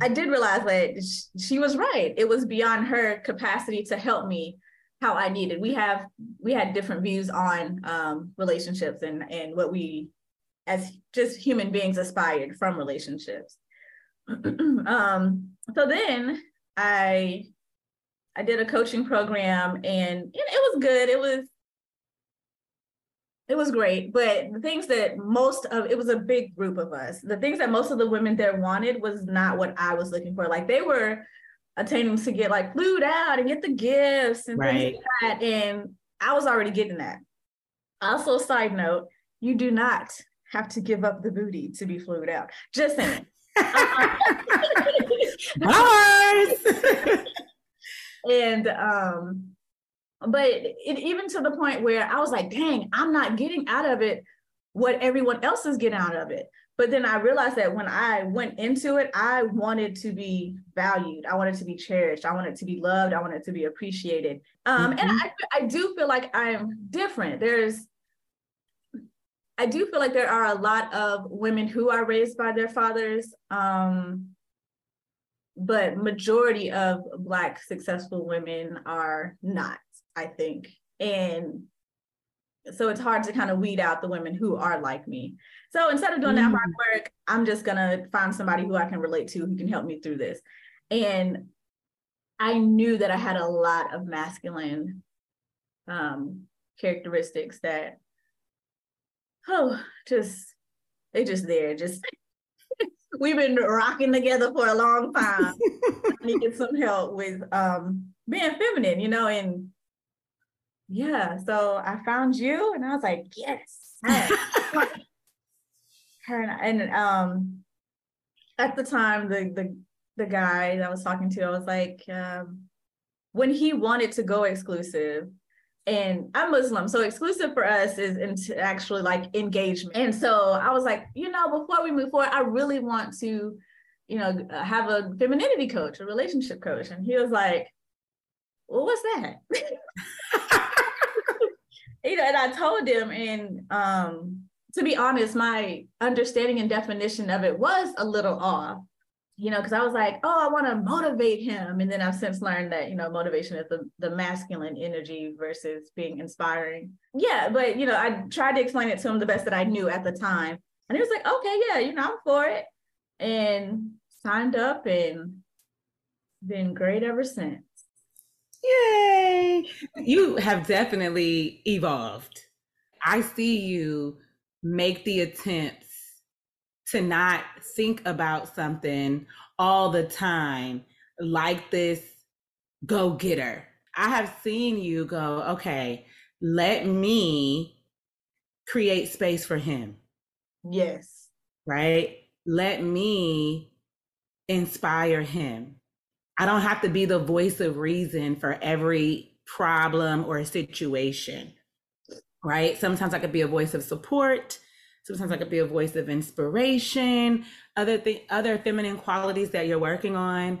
I did realize that she was right. It was beyond her capacity to help me how I needed. We have we had different views on um, relationships and and what we as just human beings aspired from relationships. [clears throat] um, so then I I did a coaching program and it, it was good. It was it was great but the things that most of it was a big group of us. The things that most of the women there wanted was not what i was looking for. Like they were attaining to get like flued out and get the gifts and right. things like that and i was already getting that. Also side note you do not have to give up the booty to be flued out. Just saying. [laughs] [laughs] And um but it, even to the point where I was like, dang, I'm not getting out of it what everyone else is getting out of it. But then I realized that when I went into it, I wanted to be valued. I wanted to be cherished. I wanted to be loved. I wanted to be appreciated. Um, mm-hmm. And I, I do feel like I'm different. There's, I do feel like there are a lot of women who are raised by their fathers. Um, but majority of black successful women are not I think. And so it's hard to kind of weed out the women who are like me. So instead of doing mm. that hard mm. work, I'm just gonna find somebody who I can relate to who can help me through this. And I knew that I had a lot of masculine um, characteristics that, oh, just they're just there. Just [laughs] we've been rocking together for a long time. I needed some help with um, being feminine, you know, and yeah so i found you and i was like yes [laughs] her and, and um at the time the the the guy that i was talking to i was like um when he wanted to go exclusive and I'm Muslim, so exclusive for us is into actually like engagement. And so I was like, you know, before we move forward, I really want to, you know, have a femininity coach, a relationship coach. And he was like, well, what's that? [laughs] you know, and I told them, and um, to be honest, my understanding and definition of it was a little off. You know, because I was like, oh, I want to motivate him. And then I've since learned that, you know, motivation is the, the masculine energy versus being inspiring. Yeah, but, you know, I tried to explain it to him the best that I knew at the time. And he was like, okay, yeah, you know, I'm for it. And signed up and been great ever since. Yay! You have definitely evolved. I see you make the attempts to not think about something all the time like this go getter. I have seen you go, okay, let me create space for him. Yes. Right? Let me inspire him. I don't have to be the voice of reason for every problem or situation, right? Sometimes I could be a voice of support. Sometimes I could be a voice of inspiration, other th- other feminine qualities that you're working on.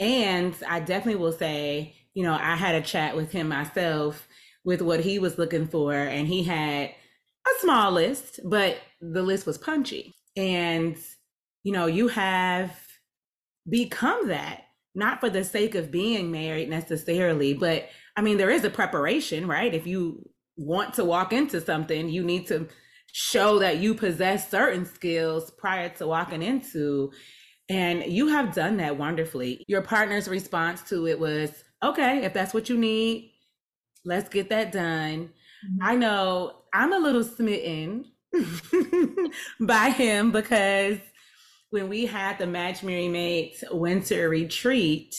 And I definitely will say, you know, I had a chat with him myself with what he was looking for. And he had a small list, but the list was punchy. And, you know, you have become that, not for the sake of being married necessarily, but I mean, there is a preparation, right? If you want to walk into something, you need to show that you possess certain skills prior to walking into. And you have done that wonderfully. Your partner's response to it was, okay, if that's what you need, let's get that done. Mm-hmm. I know I'm a little smitten [laughs] by him because when we had the Match Marry Mate winter retreat,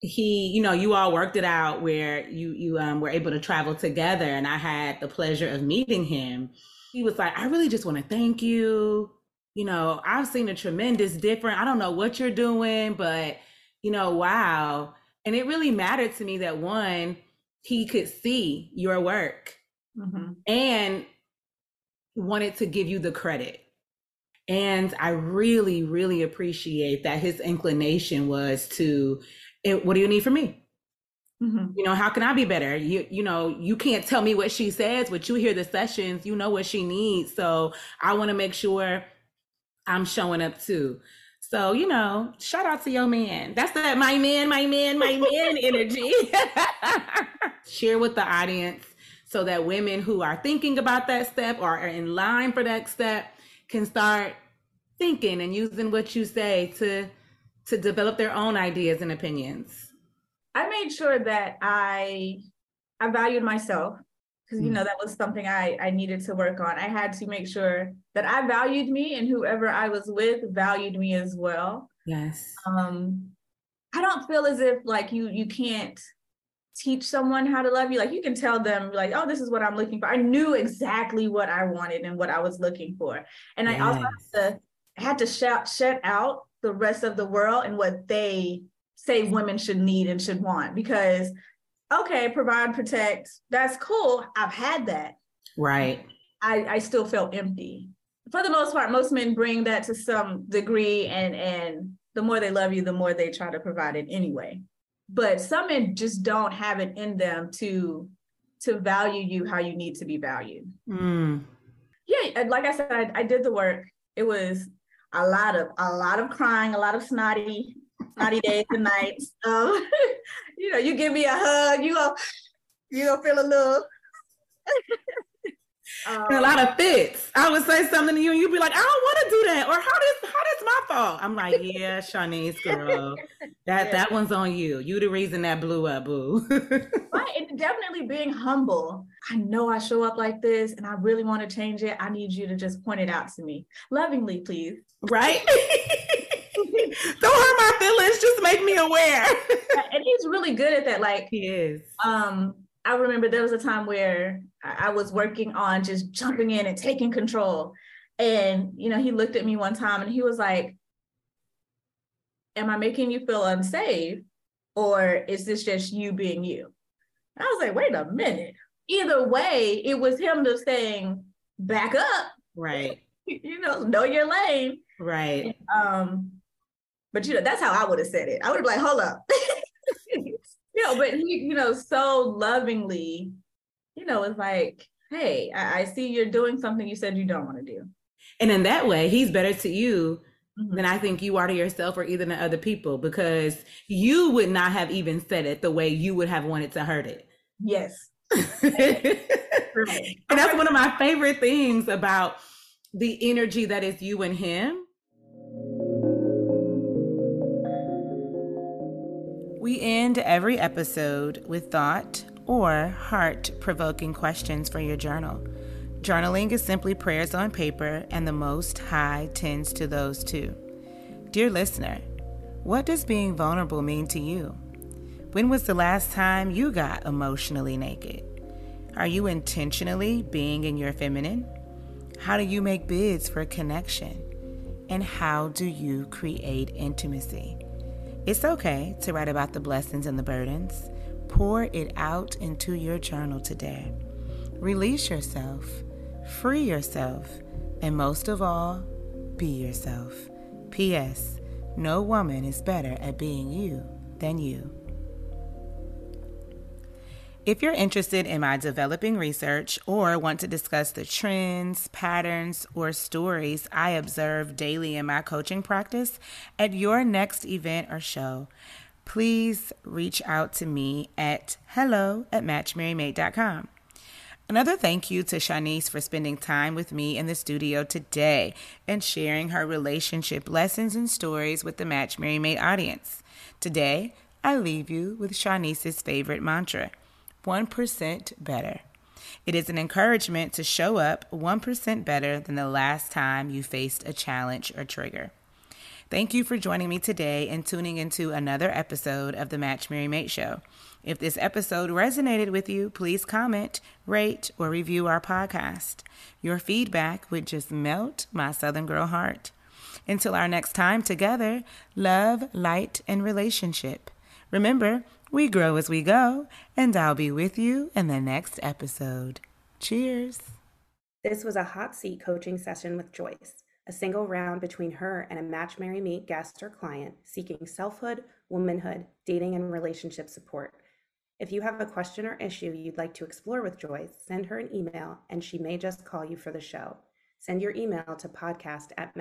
he, you know, you all worked it out where you you um were able to travel together and I had the pleasure of meeting him. He was like, I really just want to thank you. You know, I've seen a tremendous difference. I don't know what you're doing, but you know, wow. And it really mattered to me that one, he could see your work mm-hmm. and wanted to give you the credit. And I really, really appreciate that his inclination was to, what do you need from me? Mm-hmm. You know, how can I be better? You, you know, you can't tell me what she says, but you hear the sessions, you know what she needs. So I want to make sure I'm showing up too. So, you know, shout out to your man. That's that my man, my man, my man [laughs] energy. [laughs] Share with the audience so that women who are thinking about that step or are in line for that step can start thinking and using what you say to to develop their own ideas and opinions. I made sure that I I valued myself because you know mm. that was something I I needed to work on. I had to make sure that I valued me and whoever I was with valued me as well. Yes. Um I don't feel as if like you you can't teach someone how to love you. Like you can tell them like, oh, this is what I'm looking for. I knew exactly what I wanted and what I was looking for. And yes. I also had to had to shout shut out the rest of the world and what they say women should need and should want because okay, provide, protect, that's cool. I've had that. Right. I, I still felt empty. For the most part, most men bring that to some degree and and the more they love you, the more they try to provide it anyway. But some men just don't have it in them to to value you how you need to be valued. Mm. Yeah, like I said, I, I did the work. It was a lot of a lot of crying, a lot of snotty, snotty [laughs] days and nights. Um, [laughs] you know, you give me a hug, you go, you gonna feel a little. [laughs] Um, a lot of fits. I would say something to you, and you'd be like, "I don't want to do that," or "How does how does my fault?" I'm like, "Yeah, Shaunice girl, [laughs] that yeah. that one's on you. You the reason that blew up, boo." [laughs] right, and definitely being humble. I know I show up like this, and I really want to change it. I need you to just point it out to me, lovingly, please. Right. [laughs] don't hurt my feelings. Just make me aware. and he's really good at that. Like he is. Um, I remember there was a time where I was working on just jumping in and taking control. And, you know, he looked at me one time and he was like, Am I making you feel unsafe? Or is this just you being you? And I was like, Wait a minute. Either way, it was him just saying, Back up. Right. [laughs] You know, know your lane. Right. Um, but you know, that's how I would have said it. I would have like, hold up. [laughs] you know, but he, you know, so lovingly, you know, it's like, hey, I, I see you're doing something you said you don't want to do. And in that way, he's better to you mm-hmm. than I think you are to yourself or even to other people because you would not have even said it the way you would have wanted to hurt it. Yes. [laughs] and that's one of my favorite things about the energy that is you and him We end every episode with thought or heart provoking questions for your journal. Journaling is simply prayers on paper, and the Most High tends to those too. Dear listener, what does being vulnerable mean to you? When was the last time you got emotionally naked? Are you intentionally being in your feminine? How do you make bids for connection? And how do you create intimacy? It's okay to write about the blessings and the burdens. Pour it out into your journal today. Release yourself, free yourself, and most of all, be yourself. P.S. No woman is better at being you than you. If you're interested in my developing research or want to discuss the trends, patterns, or stories I observe daily in my coaching practice at your next event or show, please reach out to me at hello at matchmarrymate.com. Another thank you to Shaunice for spending time with me in the studio today and sharing her relationship lessons and stories with the Match Marry Mate audience. Today, I leave you with Shaunice's favorite mantra 1% better. It is an encouragement to show up 1% better than the last time you faced a challenge or trigger. Thank you for joining me today and tuning into another episode of the Match Marry Mate Show. If this episode resonated with you, please comment, rate, or review our podcast. Your feedback would just melt my Southern Girl heart. Until our next time together, love, light, and relationship. Remember, we grow as we go, and I'll be with you in the next episode. Cheers. This was a hot seat coaching session with Joyce a single round between her and a Match Marry Mate guest or client seeking selfhood, womanhood, dating, and relationship support. If you have a question or issue you'd like to explore with Joyce, send her an email and she may just call you for the show. Send your email to podcast at.